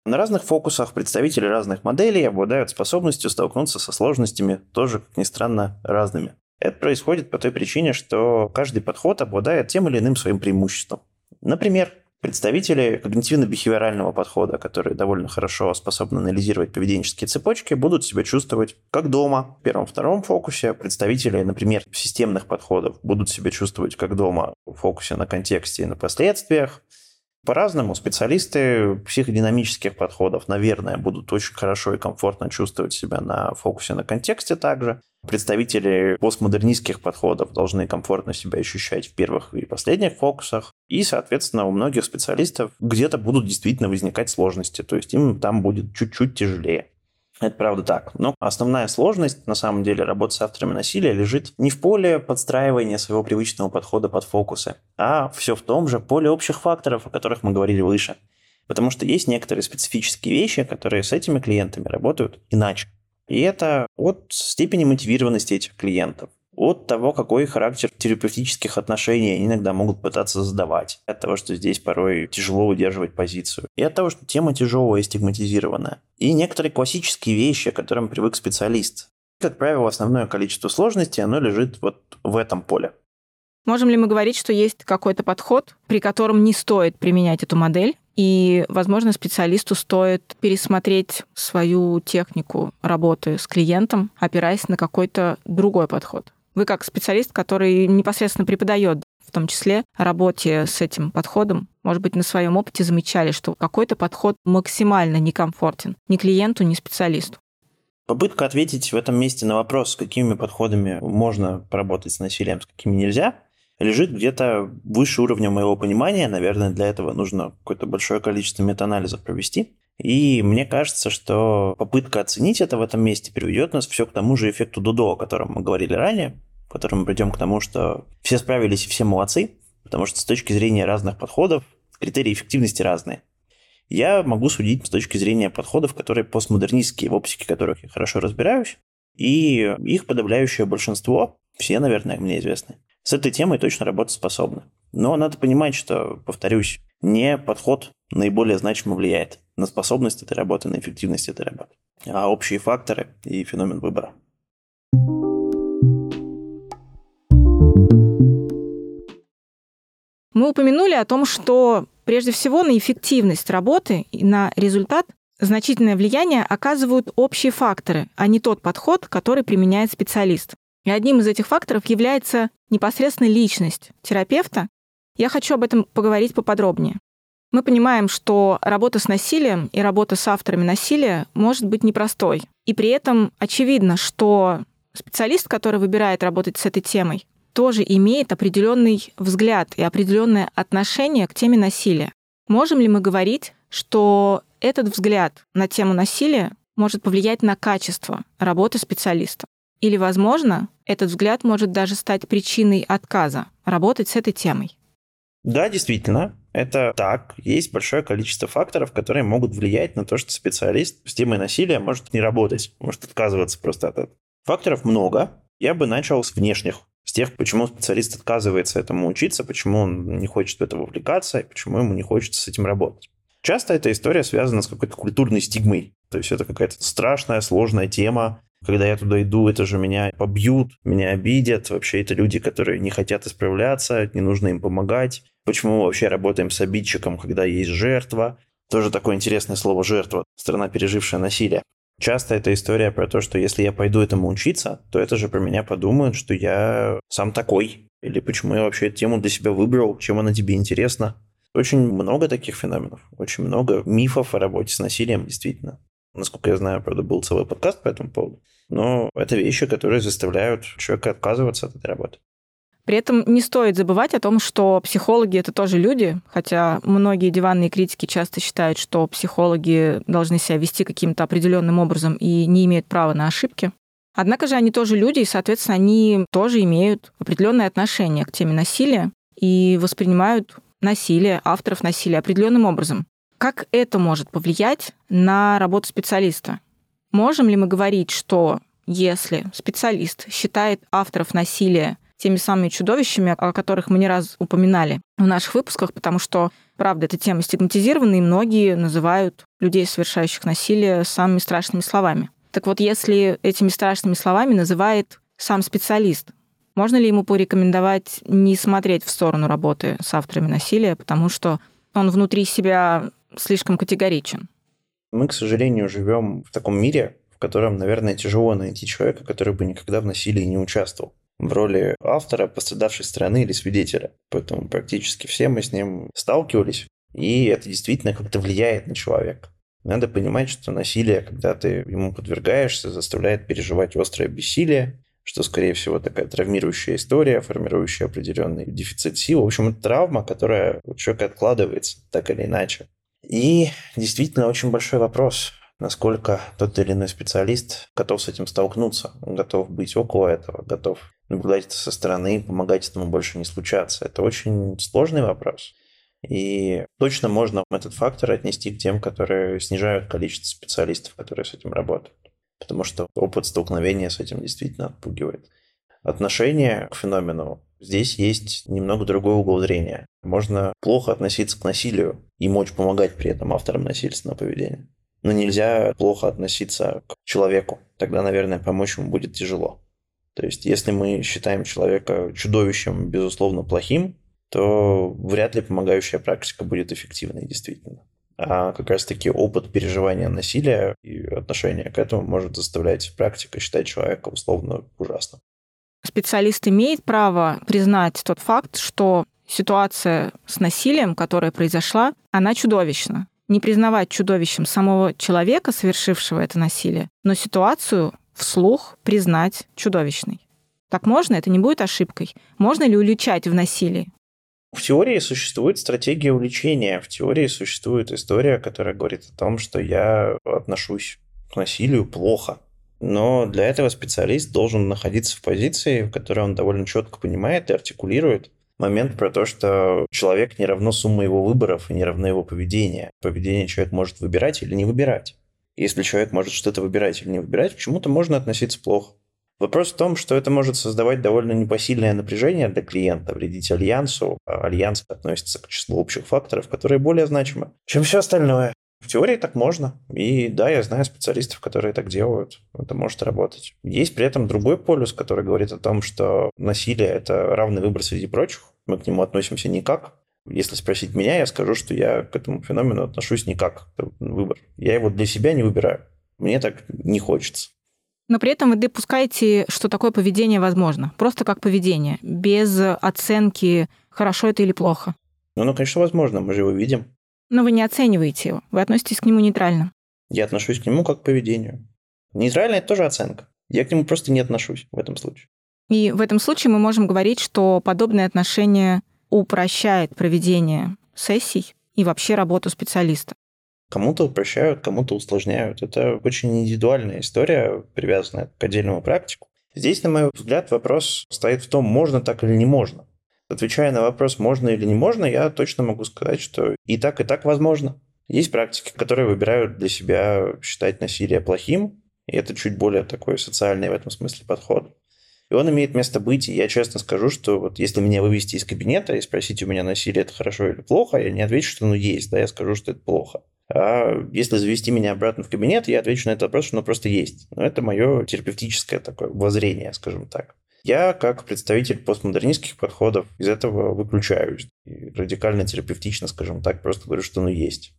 На разных фокусах представители разных моделей обладают способностью столкнуться со сложностями, тоже, как ни странно, разными. Это происходит по той причине, что каждый подход обладает тем или иным своим преимуществом. Например, представители когнитивно-бихевиорального подхода, которые довольно хорошо способны анализировать поведенческие цепочки, будут себя чувствовать как дома. В первом-втором фокусе представители, например, системных подходов будут себя чувствовать как дома в фокусе на контексте и на последствиях. По-разному специалисты психодинамических подходов, наверное, будут очень хорошо и комфортно чувствовать себя на фокусе на контексте также. Представители постмодернистских подходов должны комфортно себя ощущать в первых и последних фокусах. И, соответственно, у многих специалистов где-то будут действительно возникать сложности, то есть им там будет чуть-чуть тяжелее. Это правда так. Но основная сложность, на самом деле, работы с авторами насилия лежит не в поле подстраивания своего привычного подхода под фокусы, а все в том же поле общих факторов, о которых мы говорили выше. Потому что есть некоторые специфические вещи, которые с этими клиентами работают иначе. И это от степени мотивированности этих клиентов, от того, какой характер терапевтических отношений они иногда могут пытаться задавать, от того, что здесь порой тяжело удерживать позицию, и от того, что тема тяжелая и стигматизированная. И некоторые классические вещи, к которым привык специалист. Как правило, основное количество сложностей, оно лежит вот в этом поле. Можем ли мы говорить, что есть какой-то подход, при котором не стоит применять эту модель, и, возможно, специалисту стоит пересмотреть свою технику работы с клиентом, опираясь на какой-то другой подход? Вы как специалист, который непосредственно преподает в том числе работе с этим подходом, может быть, на своем опыте замечали, что какой-то подход максимально некомфортен ни клиенту, ни специалисту. Попытка ответить в этом месте на вопрос, с какими подходами можно поработать с насилием, с какими нельзя, лежит где-то выше уровня моего понимания. Наверное, для этого нужно какое-то большое количество метаанализов провести. И мне кажется, что попытка оценить это в этом месте приведет нас все к тому же эффекту Дудо, о котором мы говорили ранее, в котором мы придем к тому, что все справились и все молодцы, потому что с точки зрения разных подходов критерии эффективности разные. Я могу судить с точки зрения подходов, которые постмодернистские, в оптике которых я хорошо разбираюсь, и их подавляющее большинство, все, наверное, мне известны, с этой темой точно работоспособны. Но надо понимать, что, повторюсь, не подход наиболее значимо влияет на способность этой работы, на эффективность этой работы, а общие факторы и феномен выбора. Мы упомянули о том, что прежде всего на эффективность работы и на результат значительное влияние оказывают общие факторы, а не тот подход, который применяет специалист. И одним из этих факторов является непосредственно личность терапевта. Я хочу об этом поговорить поподробнее. Мы понимаем, что работа с насилием и работа с авторами насилия может быть непростой. И при этом очевидно, что специалист, который выбирает работать с этой темой, тоже имеет определенный взгляд и определенное отношение к теме насилия. Можем ли мы говорить, что этот взгляд на тему насилия может повлиять на качество работы специалиста? Или, возможно, этот взгляд может даже стать причиной отказа работать с этой темой? Да, действительно, это так. Есть большое количество факторов, которые могут влиять на то, что специалист с темой насилия может не работать, может отказываться просто от этого. Факторов много. Я бы начал с внешних с тех, почему специалист отказывается этому учиться, почему он не хочет в это вовлекаться, и почему ему не хочется с этим работать. Часто эта история связана с какой-то культурной стигмой. То есть это какая-то страшная, сложная тема. Когда я туда иду, это же меня побьют, меня обидят. Вообще это люди, которые не хотят исправляться, не нужно им помогать. Почему мы вообще работаем с обидчиком, когда есть жертва? Тоже такое интересное слово «жертва», страна, пережившая насилие. Часто это история про то, что если я пойду этому учиться, то это же про меня подумают, что я сам такой. Или почему я вообще эту тему для себя выбрал, чем она тебе интересна. Очень много таких феноменов, очень много мифов о работе с насилием, действительно. Насколько я знаю, правда, был целый подкаст по этому поводу. Но это вещи, которые заставляют человека отказываться от этой работы. При этом не стоит забывать о том, что психологи это тоже люди, хотя многие диванные критики часто считают, что психологи должны себя вести каким-то определенным образом и не имеют права на ошибки. Однако же они тоже люди, и, соответственно, они тоже имеют определенное отношение к теме насилия и воспринимают насилие, авторов насилия определенным образом. Как это может повлиять на работу специалиста? Можем ли мы говорить, что если специалист считает авторов насилия теми самыми чудовищами, о которых мы не раз упоминали в наших выпусках, потому что, правда, эта тема стигматизирована, и многие называют людей, совершающих насилие, самыми страшными словами. Так вот, если этими страшными словами называет сам специалист, можно ли ему порекомендовать не смотреть в сторону работы с авторами насилия, потому что он внутри себя слишком категоричен? Мы, к сожалению, живем в таком мире, в котором, наверное, тяжело найти человека, который бы никогда в насилии не участвовал в роли автора, пострадавшей стороны или свидетеля. Поэтому практически все мы с ним сталкивались, и это действительно как-то влияет на человека. Надо понимать, что насилие, когда ты ему подвергаешься, заставляет переживать острое бессилие, что, скорее всего, такая травмирующая история, формирующая определенный дефицит сил. В общем, это травма, которая у человека откладывается так или иначе. И действительно очень большой вопрос, насколько тот или иной специалист готов с этим столкнуться, готов быть около этого, готов наблюдать это со стороны, помогать этому больше не случаться. Это очень сложный вопрос. И точно можно этот фактор отнести к тем, которые снижают количество специалистов, которые с этим работают. Потому что опыт столкновения с этим действительно отпугивает. Отношение к феномену здесь есть немного другой угол зрения. Можно плохо относиться к насилию и мочь помогать при этом авторам насильственного поведения. Но нельзя плохо относиться к человеку. Тогда, наверное, помочь ему будет тяжело. То есть, если мы считаем человека чудовищем, безусловно, плохим, то вряд ли помогающая практика будет эффективной, действительно. А как раз-таки опыт переживания насилия и отношения к этому может заставлять практика считать человека условно ужасным. Специалист имеет право признать тот факт, что ситуация с насилием, которая произошла, она чудовищна. Не признавать чудовищем самого человека, совершившего это насилие, но ситуацию вслух признать чудовищной. Так можно? Это не будет ошибкой? Можно ли уличать в насилии? В теории существует стратегия уличения. В теории существует история, которая говорит о том, что я отношусь к насилию плохо. Но для этого специалист должен находиться в позиции, в которой он довольно четко понимает и артикулирует момент про то, что человек не равно сумма его выборов и не равно его поведение. Поведение человек может выбирать или не выбирать. Если человек может что-то выбирать или не выбирать, к чему-то можно относиться плохо. Вопрос в том, что это может создавать довольно непосильное напряжение для клиента, вредить альянсу. А альянс относится к числу общих факторов, которые более значимы, чем все остальное. В теории так можно. И да, я знаю специалистов, которые так делают. Это может работать. Есть при этом другой полюс, который говорит о том, что насилие – это равный выбор среди прочих. Мы к нему относимся никак. Если спросить меня, я скажу, что я к этому феномену отношусь никак. Это выбор. Я его для себя не выбираю. Мне так не хочется. Но при этом вы допускаете, что такое поведение возможно. Просто как поведение, без оценки, хорошо это или плохо. Ну, ну, конечно, возможно, мы же его видим. Но вы не оцениваете его, вы относитесь к нему нейтрально. Я отношусь к нему как к поведению. Нейтрально – это тоже оценка. Я к нему просто не отношусь в этом случае. И в этом случае мы можем говорить, что подобное отношение упрощает проведение сессий и вообще работу специалиста. Кому-то упрощают, кому-то усложняют. Это очень индивидуальная история, привязанная к отдельному практику. Здесь, на мой взгляд, вопрос стоит в том, можно так или не можно. Отвечая на вопрос, можно или не можно, я точно могу сказать, что и так, и так возможно. Есть практики, которые выбирают для себя считать насилие плохим, и это чуть более такой социальный в этом смысле подход. И он имеет место быть, и я честно скажу, что вот если меня вывести из кабинета и спросить у меня насилие это хорошо или плохо, я не отвечу, что ну есть, да, я скажу, что это плохо. А если завести меня обратно в кабинет, я отвечу на этот вопрос, что оно просто есть. Но это мое терапевтическое такое воззрение, скажем так. Я, как представитель постмодернистских подходов, из этого выключаюсь. И радикально терапевтично, скажем так, просто говорю, что оно есть.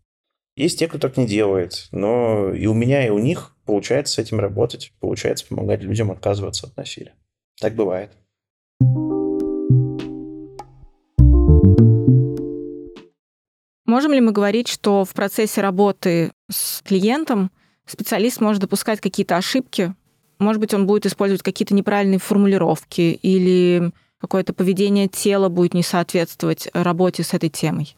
Есть те, кто так не делает, но и у меня, и у них получается с этим работать, получается помогать людям отказываться от насилия. Так бывает. Можем ли мы говорить, что в процессе работы с клиентом специалист может допускать какие-то ошибки? Может быть, он будет использовать какие-то неправильные формулировки или какое-то поведение тела будет не соответствовать работе с этой темой?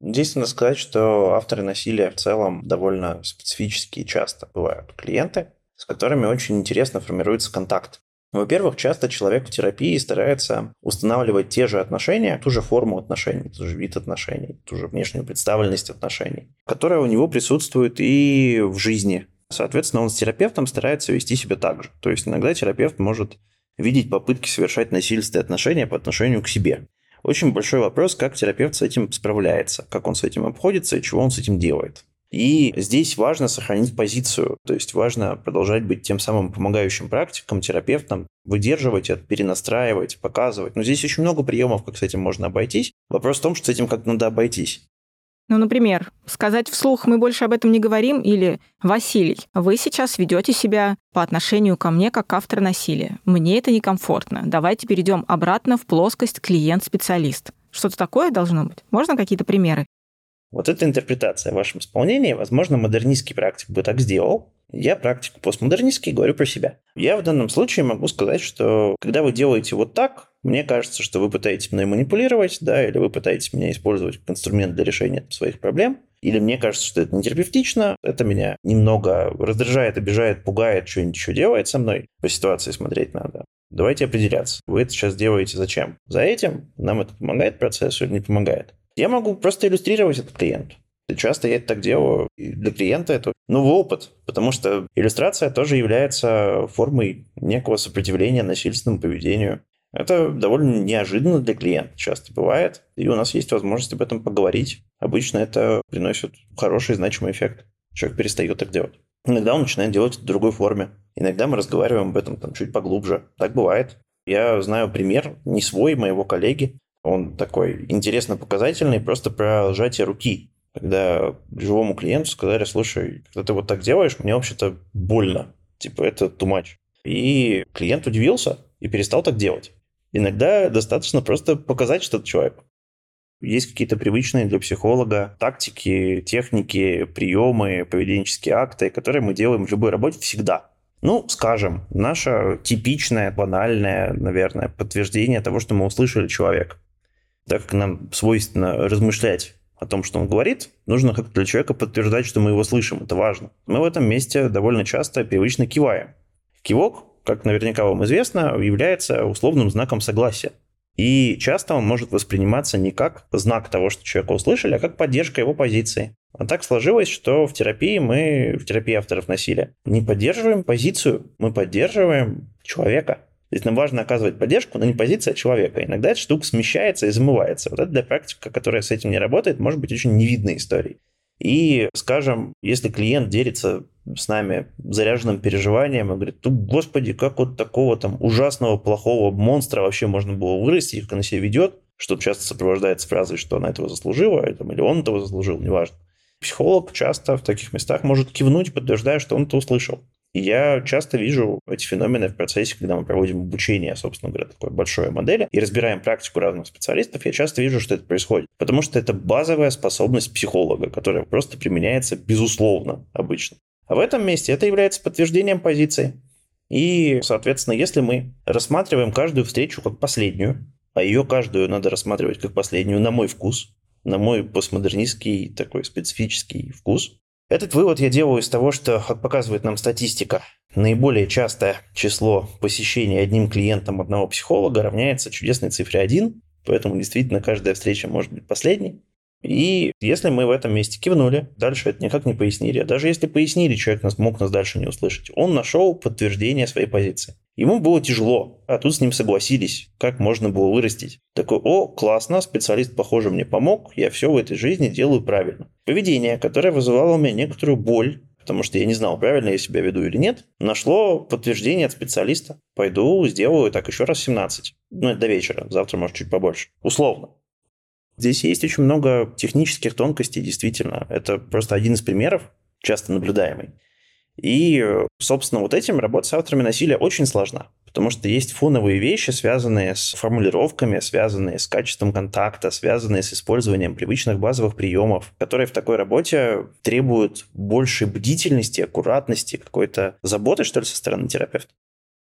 Надо сказать, что авторы насилия в целом довольно специфические часто бывают клиенты, с которыми очень интересно формируется контакт. Во-первых, часто человек в терапии старается устанавливать те же отношения, ту же форму отношений, тот же вид отношений, ту же внешнюю представленность отношений, которая у него присутствует и в жизни. Соответственно, он с терапевтом старается вести себя так же. То есть иногда терапевт может видеть попытки совершать насильственные отношения по отношению к себе. Очень большой вопрос, как терапевт с этим справляется, как он с этим обходится и чего он с этим делает. И здесь важно сохранить позицию, то есть важно продолжать быть тем самым помогающим практиком, терапевтом, выдерживать это, перенастраивать, показывать. Но здесь очень много приемов, как с этим можно обойтись. Вопрос в том, что с этим как надо обойтись. Ну, например, сказать вслух «мы больше об этом не говорим» или «Василий, вы сейчас ведете себя по отношению ко мне как автор насилия. Мне это некомфортно. Давайте перейдем обратно в плоскость клиент-специалист». Что-то такое должно быть? Можно какие-то примеры? Вот эта интерпретация в вашем исполнении, возможно, модернистский практик бы так сделал. Я практик постмодернистский, говорю про себя. Я в данном случае могу сказать, что когда вы делаете вот так, мне кажется, что вы пытаетесь мной манипулировать, да, или вы пытаетесь меня использовать как инструмент для решения своих проблем, или мне кажется, что это нетерапевтично, это меня немного раздражает, обижает, пугает, что-нибудь еще делает со мной. По ситуации смотреть надо. Давайте определяться. Вы это сейчас делаете зачем? За этим? Нам это помогает процессу или не помогает? Я могу просто иллюстрировать этот клиент. Часто я это так делаю. И для клиента это новый опыт, потому что иллюстрация тоже является формой некого сопротивления насильственному поведению. Это довольно неожиданно для клиента, часто бывает, и у нас есть возможность об этом поговорить. Обычно это приносит хороший значимый эффект. человек перестает так делать. Иногда он начинает делать это в другой форме. Иногда мы разговариваем об этом там чуть поглубже. Так бывает. Я знаю пример, не свой, моего коллеги. Он такой интересно показательный, просто про сжатие руки. Когда живому клиенту сказали, слушай, когда ты вот так делаешь, мне вообще-то больно. Типа, это too much. И клиент удивился и перестал так делать. Иногда достаточно просто показать что-то человеку. Есть какие-то привычные для психолога тактики, техники, приемы, поведенческие акты, которые мы делаем в любой работе всегда. Ну, скажем, наше типичное, банальное, наверное, подтверждение того, что мы услышали человека. Так как нам свойственно размышлять о том, что он говорит, нужно как для человека подтверждать, что мы его слышим. Это важно. Мы в этом месте довольно часто привычно киваем. Кивок, как наверняка вам известно, является условным знаком согласия. И часто он может восприниматься не как знак того, что человека услышали, а как поддержка его позиции. А так сложилось, что в терапии мы, в терапии авторов насилия, не поддерживаем позицию, мы поддерживаем человека. Здесь нам важно оказывать поддержку, но не позиция человека. Иногда эта штука смещается и замывается. Вот это для практика, которая с этим не работает, может быть очень невидной историей. И, скажем, если клиент делится с нами заряженным переживанием и говорит, ну, господи, как вот такого там ужасного, плохого монстра вообще можно было вырасти, как она себя ведет, что часто сопровождается фразой, что она этого заслужила, или он этого заслужил, неважно. Психолог часто в таких местах может кивнуть, подтверждая, что он это услышал. И я часто вижу эти феномены в процессе, когда мы проводим обучение, собственно говоря, такой большой модели, и разбираем практику разных специалистов, я часто вижу, что это происходит. Потому что это базовая способность психолога, которая просто применяется безусловно обычно. А в этом месте это является подтверждением позиции. И, соответственно, если мы рассматриваем каждую встречу как последнюю, а ее каждую надо рассматривать как последнюю на мой вкус, на мой постмодернистский такой специфический вкус, этот вывод я делаю из того, что, как показывает нам статистика, наиболее частое число посещений одним клиентом одного психолога равняется чудесной цифре 1, поэтому действительно каждая встреча может быть последней. И если мы в этом месте кивнули, дальше это никак не пояснили, а даже если пояснили, человек нас, мог нас дальше не услышать, он нашел подтверждение своей позиции. Ему было тяжело, а тут с ним согласились, как можно было вырастить. Такой, о, классно, специалист, похоже, мне помог, я все в этой жизни делаю правильно. Поведение, которое вызывало у меня некоторую боль, потому что я не знал, правильно я себя веду или нет, нашло подтверждение от специалиста. Пойду, сделаю так еще раз 17. Ну, это до вечера, завтра, может, чуть побольше. Условно. Здесь есть очень много технических тонкостей, действительно. Это просто один из примеров, часто наблюдаемый. И, собственно, вот этим работать с авторами насилия очень сложна, потому что есть фоновые вещи, связанные с формулировками, связанные с качеством контакта, связанные с использованием привычных базовых приемов, которые в такой работе требуют большей бдительности, аккуратности, какой-то заботы, что ли, со стороны терапевта.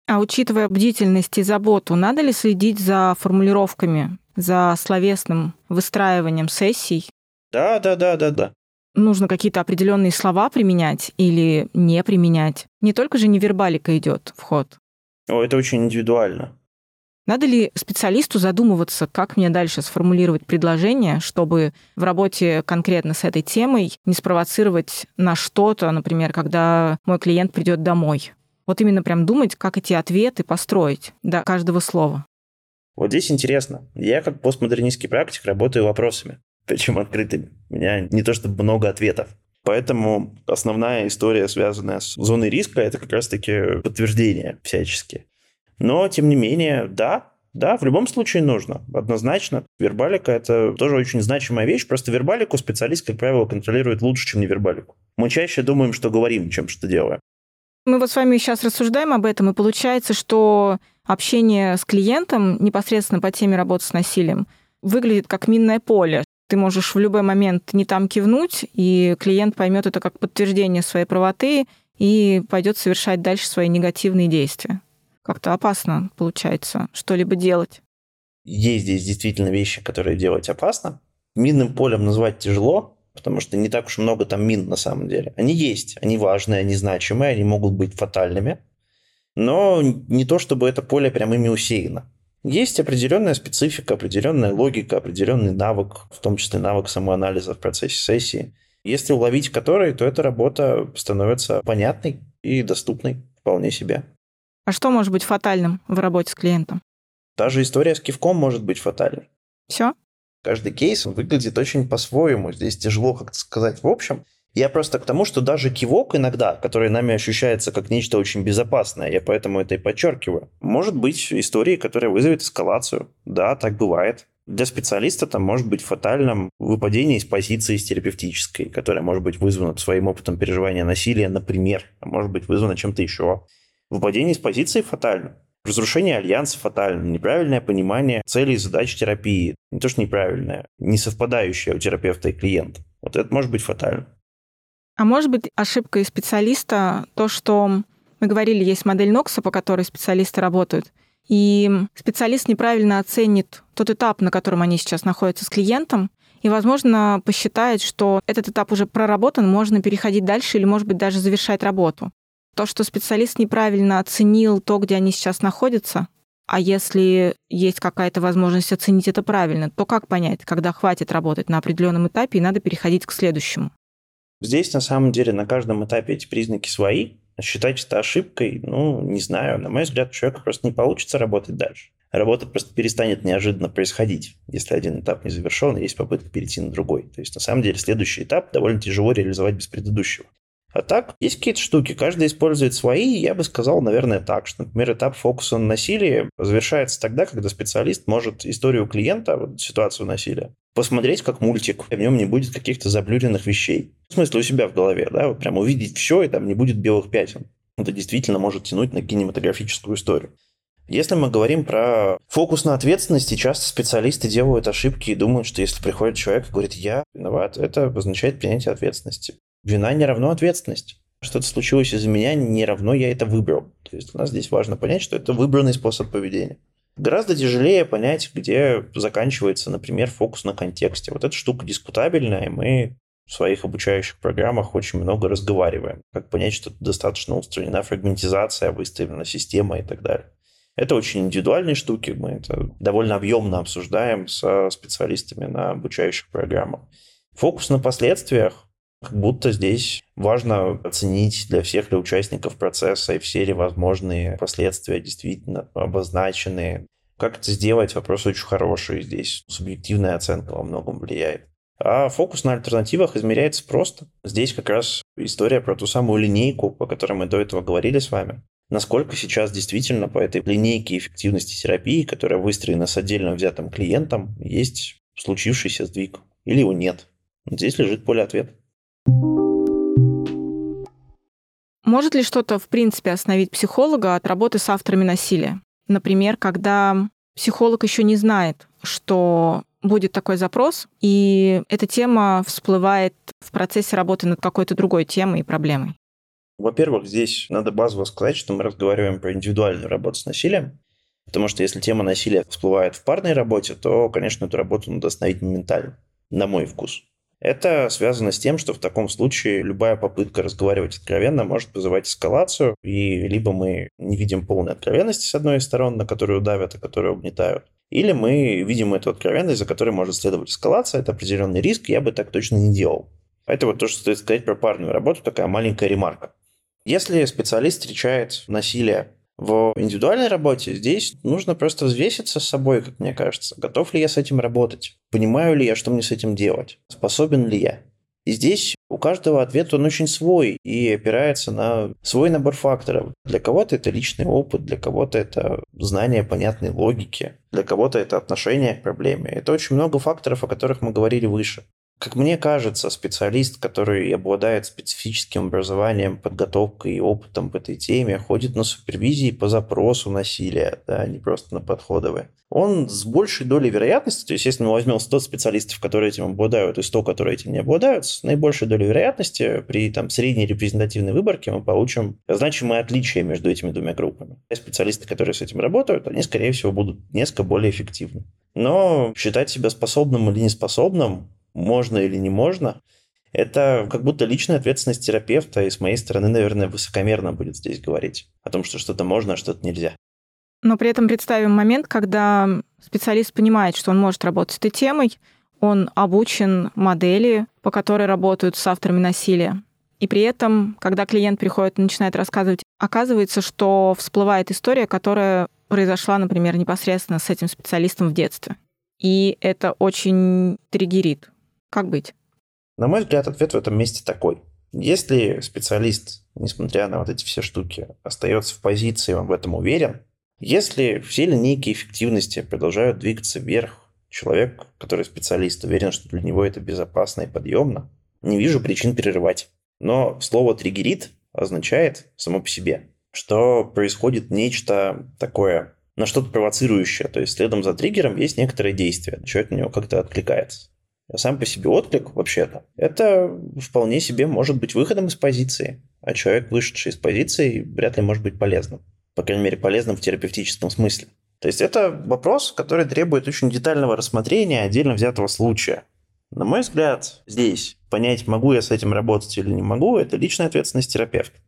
А учитывая бдительность и заботу, надо ли следить за формулировками, за словесным выстраиванием сессий? Да, да, да, да, да. Нужно какие-то определенные слова применять или не применять. Не только же невербалика идет в ход. О, это очень индивидуально. Надо ли специалисту задумываться, как мне дальше сформулировать предложение, чтобы в работе конкретно с этой темой не спровоцировать на что-то, например, когда мой клиент придет домой? Вот именно прям думать, как эти ответы построить до каждого слова. Вот здесь интересно. Я как постмодернистский практик работаю вопросами, причем открытыми. У меня не то чтобы много ответов. Поэтому основная история, связанная с зоной риска, это как раз-таки подтверждение всячески. Но, тем не менее, да, да, в любом случае нужно, однозначно. Вербалика – это тоже очень значимая вещь, просто вербалику специалист, как правило, контролирует лучше, чем невербалику. Мы чаще думаем, что говорим, чем что делаем. Мы вот с вами сейчас рассуждаем об этом, и получается, что общение с клиентом непосредственно по теме работы с насилием выглядит как минное поле. Ты можешь в любой момент не там кивнуть, и клиент поймет это как подтверждение своей правоты и пойдет совершать дальше свои негативные действия. Как-то опасно получается что-либо делать. Есть здесь действительно вещи, которые делать опасно. Минным полем назвать тяжело, потому что не так уж много там мин на самом деле. Они есть, они важные, они значимые, они могут быть фатальными, но не то, чтобы это поле прям ими усеяно. Есть определенная специфика, определенная логика, определенный навык, в том числе навык самоанализа в процессе сессии. Если уловить который, то эта работа становится понятной и доступной вполне себе. А что может быть фатальным в работе с клиентом? Та же история с кивком может быть фатальной. Все? Каждый кейс выглядит очень по-своему. Здесь тяжело как-то сказать в общем. Я просто к тому, что даже кивок иногда, который нами ощущается как нечто очень безопасное, я поэтому это и подчеркиваю, может быть историей, которая вызовет эскалацию. Да, так бывает. Для специалиста там может быть фатальным выпадение из позиции из терапевтической, которая может быть вызвана своим опытом переживания насилия, например, а может быть вызвана чем-то еще. Выпадение из позиции фатально. Разрушение альянса фатально, неправильное понимание целей и задач терапии. Не то, что неправильное, не совпадающее у терапевта и клиента. Вот это может быть фатально. А может быть ошибка специалиста то, что мы говорили, есть модель Нокса, по которой специалисты работают, и специалист неправильно оценит тот этап, на котором они сейчас находятся с клиентом, и, возможно, посчитает, что этот этап уже проработан, можно переходить дальше или, может быть, даже завершать работу. То, что специалист неправильно оценил то, где они сейчас находятся, а если есть какая-то возможность оценить это правильно, то как понять, когда хватит работать на определенном этапе и надо переходить к следующему? Здесь, на самом деле, на каждом этапе эти признаки свои. Считать это ошибкой, ну, не знаю. На мой взгляд, у человека просто не получится работать дальше. Работа просто перестанет неожиданно происходить, если один этап не завершен, и есть попытка перейти на другой. То есть, на самом деле, следующий этап довольно тяжело реализовать без предыдущего. А так, есть какие-то штуки, каждый использует свои, я бы сказал, наверное, так, что, например, этап фокуса на насилие завершается тогда, когда специалист может историю клиента, вот ситуацию насилия, посмотреть как мультик, в нем не будет каких-то заблюренных вещей. В смысле, у себя в голове, да, вот прям увидеть все, и там не будет белых пятен. Это действительно может тянуть на кинематографическую историю. Если мы говорим про фокус на ответственности, часто специалисты делают ошибки и думают, что если приходит человек и говорит «я виноват», это означает принятие ответственности. Вина не равно ответственность. Что-то случилось из-за меня, не равно я это выбрал. То есть у нас здесь важно понять, что это выбранный способ поведения. Гораздо тяжелее понять, где заканчивается, например, фокус на контексте. Вот эта штука дискутабельная, и мы в своих обучающих программах очень много разговариваем. Как понять, что достаточно устранена фрагментизация, выставлена система и так далее. Это очень индивидуальные штуки, мы это довольно объемно обсуждаем со специалистами на обучающих программах. Фокус на последствиях как будто здесь важно оценить для всех для участников процесса и все ли возможные последствия действительно обозначены. Как это сделать? Вопрос очень хороший. Здесь субъективная оценка во многом влияет. А фокус на альтернативах измеряется просто. Здесь как раз история про ту самую линейку, по которой мы до этого говорили с вами. Насколько сейчас действительно по этой линейке эффективности терапии, которая выстроена с отдельно взятым клиентом, есть случившийся сдвиг или его нет. Здесь лежит поле ответа. Может ли что-то, в принципе, остановить психолога от работы с авторами насилия? Например, когда психолог еще не знает, что будет такой запрос, и эта тема всплывает в процессе работы над какой-то другой темой и проблемой. Во-первых, здесь надо базово сказать, что мы разговариваем про индивидуальную работу с насилием, потому что если тема насилия всплывает в парной работе, то, конечно, эту работу надо остановить моментально, на мой вкус. Это связано с тем, что в таком случае любая попытка разговаривать откровенно может вызывать эскалацию, и либо мы не видим полной откровенности с одной из сторон, на которую давят, а которую угнетают, или мы видим эту откровенность, за которой может следовать эскалация, это определенный риск, я бы так точно не делал. Это вот то, что стоит сказать про парную работу, такая маленькая ремарка. Если специалист встречает насилие в индивидуальной работе здесь нужно просто взвеситься с собой, как мне кажется. Готов ли я с этим работать? Понимаю ли я, что мне с этим делать? Способен ли я? И здесь у каждого ответ, он очень свой и опирается на свой набор факторов. Для кого-то это личный опыт, для кого-то это знание понятной логики, для кого-то это отношение к проблеме. Это очень много факторов, о которых мы говорили выше. Как мне кажется, специалист, который обладает специфическим образованием, подготовкой и опытом в этой теме, ходит на супервизии по запросу насилия, да, не просто на подходовые. Он с большей долей вероятности, то есть если мы возьмем 100 специалистов, которые этим обладают, и 100, которые этим не обладают, с наибольшей долей вероятности при там, средней репрезентативной выборке мы получим значимые отличия между этими двумя группами. Специалисты, которые с этим работают, они, скорее всего, будут несколько более эффективны. Но считать себя способным или неспособным можно или не можно, это как будто личная ответственность терапевта, и с моей стороны, наверное, высокомерно будет здесь говорить о том, что что-то можно, а что-то нельзя. Но при этом представим момент, когда специалист понимает, что он может работать с этой темой, он обучен модели, по которой работают с авторами насилия. И при этом, когда клиент приходит и начинает рассказывать, оказывается, что всплывает история, которая произошла, например, непосредственно с этим специалистом в детстве. И это очень триггерит. Как быть? На мой взгляд, ответ в этом месте такой. Если специалист, несмотря на вот эти все штуки, остается в позиции, он в этом уверен, если все линейки эффективности продолжают двигаться вверх, человек, который специалист, уверен, что для него это безопасно и подъемно, не вижу причин перерывать. Но слово «триггерит» означает само по себе, что происходит нечто такое, на что-то провоцирующее. То есть следом за триггером есть некоторые действия. Человек на него как-то откликается. Сам по себе отклик, вообще-то, это вполне себе может быть выходом из позиции. А человек, вышедший из позиции, вряд ли может быть полезным. По крайней мере, полезным в терапевтическом смысле. То есть это вопрос, который требует очень детального рассмотрения отдельно взятого случая. На мой взгляд, здесь понять, могу я с этим работать или не могу, это личная ответственность терапевта.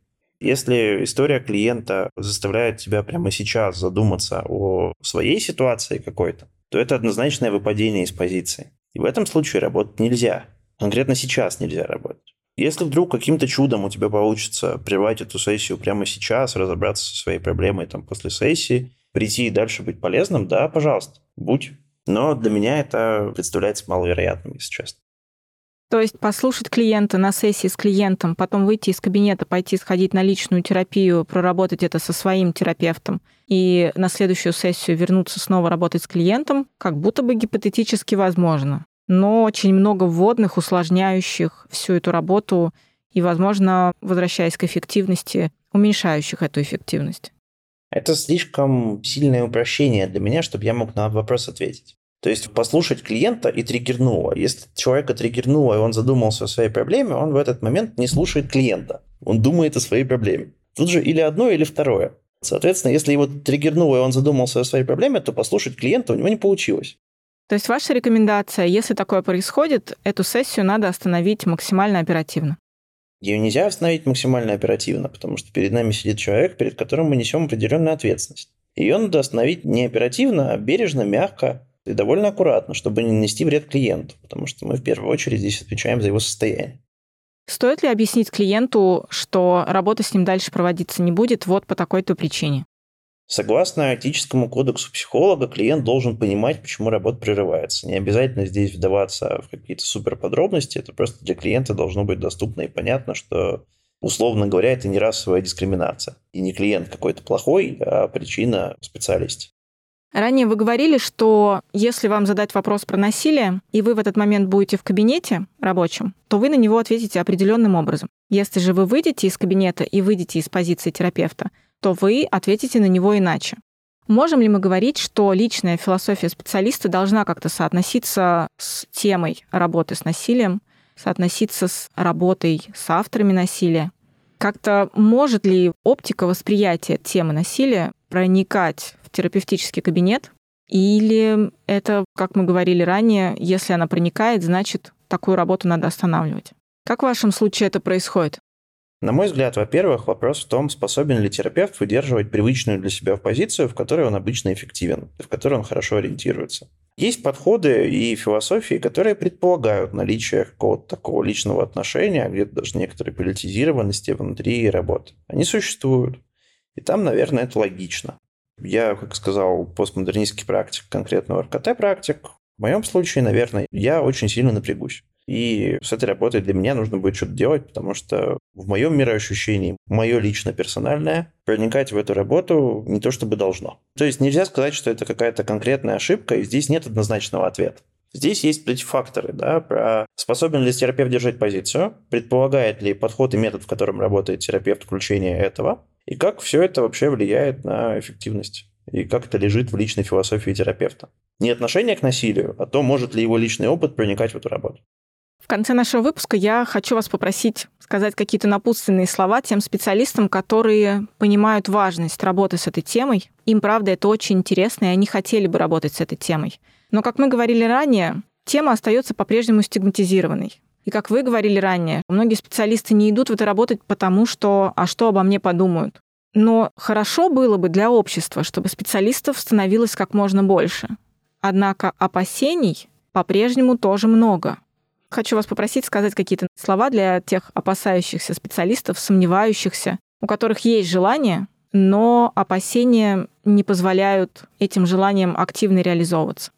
Если история клиента заставляет тебя прямо сейчас задуматься о своей ситуации какой-то, то это однозначное выпадение из позиции. И в этом случае работать нельзя. Конкретно сейчас нельзя работать. Если вдруг каким-то чудом у тебя получится прервать эту сессию прямо сейчас, разобраться со своей проблемой там, после сессии, прийти и дальше быть полезным, да, пожалуйста, будь. Но для меня это представляется маловероятным, если честно. То есть послушать клиента на сессии с клиентом, потом выйти из кабинета, пойти сходить на личную терапию, проработать это со своим терапевтом и на следующую сессию вернуться снова работать с клиентом, как будто бы гипотетически возможно. Но очень много вводных, усложняющих всю эту работу и, возможно, возвращаясь к эффективности, уменьшающих эту эффективность. Это слишком сильное упрощение для меня, чтобы я мог на вопрос ответить. То есть послушать клиента и триггернуло. Если человека триггернуло, и он задумался о своей проблеме, он в этот момент не слушает клиента. Он думает о своей проблеме. Тут же или одно, или второе. Соответственно, если его триггернуло, и он задумался о своей проблеме, то послушать клиента у него не получилось. То есть ваша рекомендация, если такое происходит, эту сессию надо остановить максимально оперативно? Ее нельзя остановить максимально оперативно, потому что перед нами сидит человек, перед которым мы несем определенную ответственность. Ее надо остановить не оперативно, а бережно, мягко, и довольно аккуратно, чтобы не нанести вред клиенту, потому что мы в первую очередь здесь отвечаем за его состояние. Стоит ли объяснить клиенту, что работа с ним дальше проводиться не будет вот по такой-то причине? Согласно этическому кодексу психолога, клиент должен понимать, почему работа прерывается. Не обязательно здесь вдаваться в какие-то суперподробности, это просто для клиента должно быть доступно и понятно, что, условно говоря, это не расовая дискриминация. И не клиент какой-то плохой, а причина в специалисте. Ранее вы говорили, что если вам задать вопрос про насилие, и вы в этот момент будете в кабинете рабочем, то вы на него ответите определенным образом. Если же вы выйдете из кабинета и выйдете из позиции терапевта, то вы ответите на него иначе. Можем ли мы говорить, что личная философия специалиста должна как-то соотноситься с темой работы с насилием, соотноситься с работой с авторами насилия? Как-то может ли оптика восприятия темы насилия проникать терапевтический кабинет, или это, как мы говорили ранее, если она проникает, значит, такую работу надо останавливать. Как в вашем случае это происходит? На мой взгляд, во-первых, вопрос в том, способен ли терапевт выдерживать привычную для себя позицию, в которой он обычно эффективен, в которой он хорошо ориентируется. Есть подходы и философии, которые предполагают наличие какого-то такого личного отношения, где-то даже некоторой политизированности внутри работы. Они существуют. И там, наверное, это логично. Я, как сказал, постмодернистский практик, конкретно РКТ-практик. В моем случае, наверное, я очень сильно напрягусь. И с этой работой для меня нужно будет что-то делать, потому что в моем мироощущении, мое лично персональное, проникать в эту работу не то чтобы должно. То есть нельзя сказать, что это какая-то конкретная ошибка, и здесь нет однозначного ответа. Здесь есть эти факторы, да, про способен ли терапевт держать позицию, предполагает ли подход и метод, в котором работает терапевт, включение этого, и как все это вообще влияет на эффективность? И как это лежит в личной философии терапевта? Не отношение к насилию, а то, может ли его личный опыт проникать в эту работу. В конце нашего выпуска я хочу вас попросить сказать какие-то напутственные слова тем специалистам, которые понимают важность работы с этой темой. Им, правда, это очень интересно, и они хотели бы работать с этой темой. Но, как мы говорили ранее, тема остается по-прежнему стигматизированной. И как вы говорили ранее, многие специалисты не идут в это работать потому, что «а что обо мне подумают?». Но хорошо было бы для общества, чтобы специалистов становилось как можно больше. Однако опасений по-прежнему тоже много. Хочу вас попросить сказать какие-то слова для тех опасающихся специалистов, сомневающихся, у которых есть желание, но опасения не позволяют этим желаниям активно реализовываться.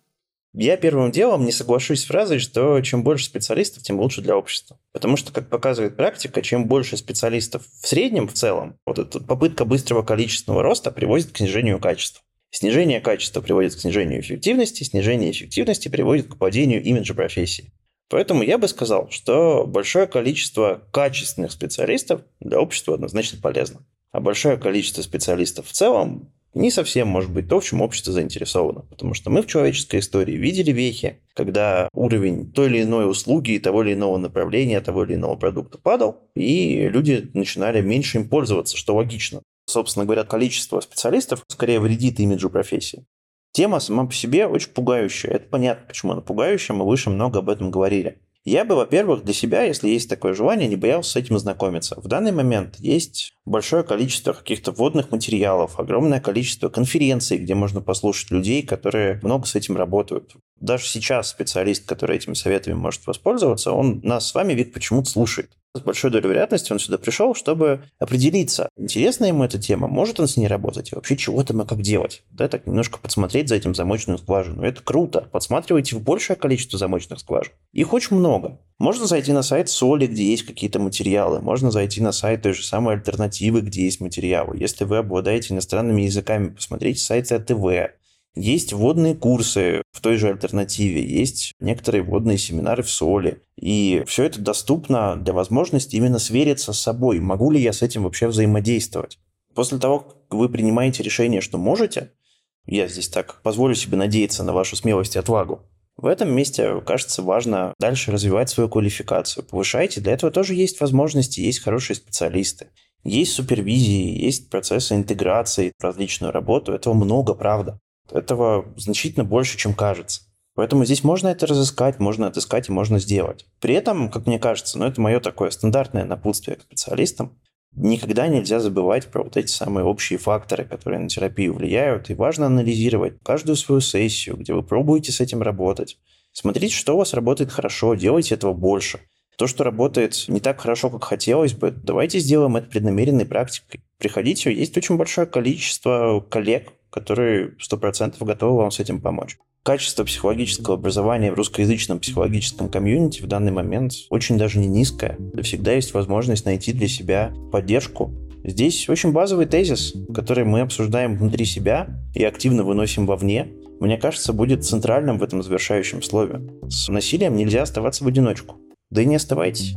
Я первым делом не соглашусь с фразой, что чем больше специалистов, тем лучше для общества. Потому что, как показывает практика, чем больше специалистов в среднем, в целом, вот эта попытка быстрого количественного роста приводит к снижению качества. Снижение качества приводит к снижению эффективности, снижение эффективности приводит к падению имиджа профессии. Поэтому я бы сказал, что большое количество качественных специалистов для общества однозначно полезно. А большое количество специалистов в целом не совсем может быть то, в чем общество заинтересовано. Потому что мы в человеческой истории видели вехи, когда уровень той или иной услуги, того или иного направления, того или иного продукта падал, и люди начинали меньше им пользоваться, что логично. Собственно говоря, количество специалистов скорее вредит имиджу профессии. Тема сама по себе очень пугающая. Это понятно, почему она пугающая, мы выше много об этом говорили. Я бы, во-первых, для себя, если есть такое желание, не боялся с этим знакомиться. В данный момент есть большое количество каких-то вводных материалов, огромное количество конференций, где можно послушать людей, которые много с этим работают. Даже сейчас специалист, который этими советами может воспользоваться, он нас с вами ведь почему-то слушает. С большой долей вероятности он сюда пришел, чтобы определиться, интересна ему эта тема, может он с ней работать, и вообще чего там и как делать. Да, так немножко подсмотреть за этим замочную скважину. Это круто. Подсматривайте в большее количество замочных скважин. Их очень много. Можно зайти на сайт Соли, где есть какие-то материалы. Можно зайти на сайт той же самой альтернативы, где есть материалы. Если вы обладаете иностранными языками, посмотрите сайты АТВ. Есть вводные курсы в той же альтернативе, есть некоторые вводные семинары в соли. И все это доступно для возможности именно свериться с собой. Могу ли я с этим вообще взаимодействовать? После того, как вы принимаете решение, что можете, я здесь так позволю себе надеяться на вашу смелость и отвагу, в этом месте, кажется, важно дальше развивать свою квалификацию. Повышайте. Для этого тоже есть возможности, есть хорошие специалисты. Есть супервизии, есть процессы интеграции в различную работу. Этого много, правда. Этого значительно больше, чем кажется. Поэтому здесь можно это разыскать, можно отыскать и можно сделать. При этом, как мне кажется, ну это мое такое стандартное напутствие к специалистам, никогда нельзя забывать про вот эти самые общие факторы, которые на терапию влияют, и важно анализировать каждую свою сессию, где вы пробуете с этим работать. Смотрите, что у вас работает хорошо, делайте этого больше. То, что работает не так хорошо, как хотелось бы, давайте сделаем это преднамеренной практикой. Приходите, есть очень большое количество коллег, которые 100% готовы вам с этим помочь. Качество психологического образования в русскоязычном психологическом комьюнити в данный момент очень даже не низкое. Всегда есть возможность найти для себя поддержку. Здесь очень базовый тезис, который мы обсуждаем внутри себя и активно выносим вовне, мне кажется, будет центральным в этом завершающем слове. С насилием нельзя оставаться в одиночку. Да и не оставайтесь.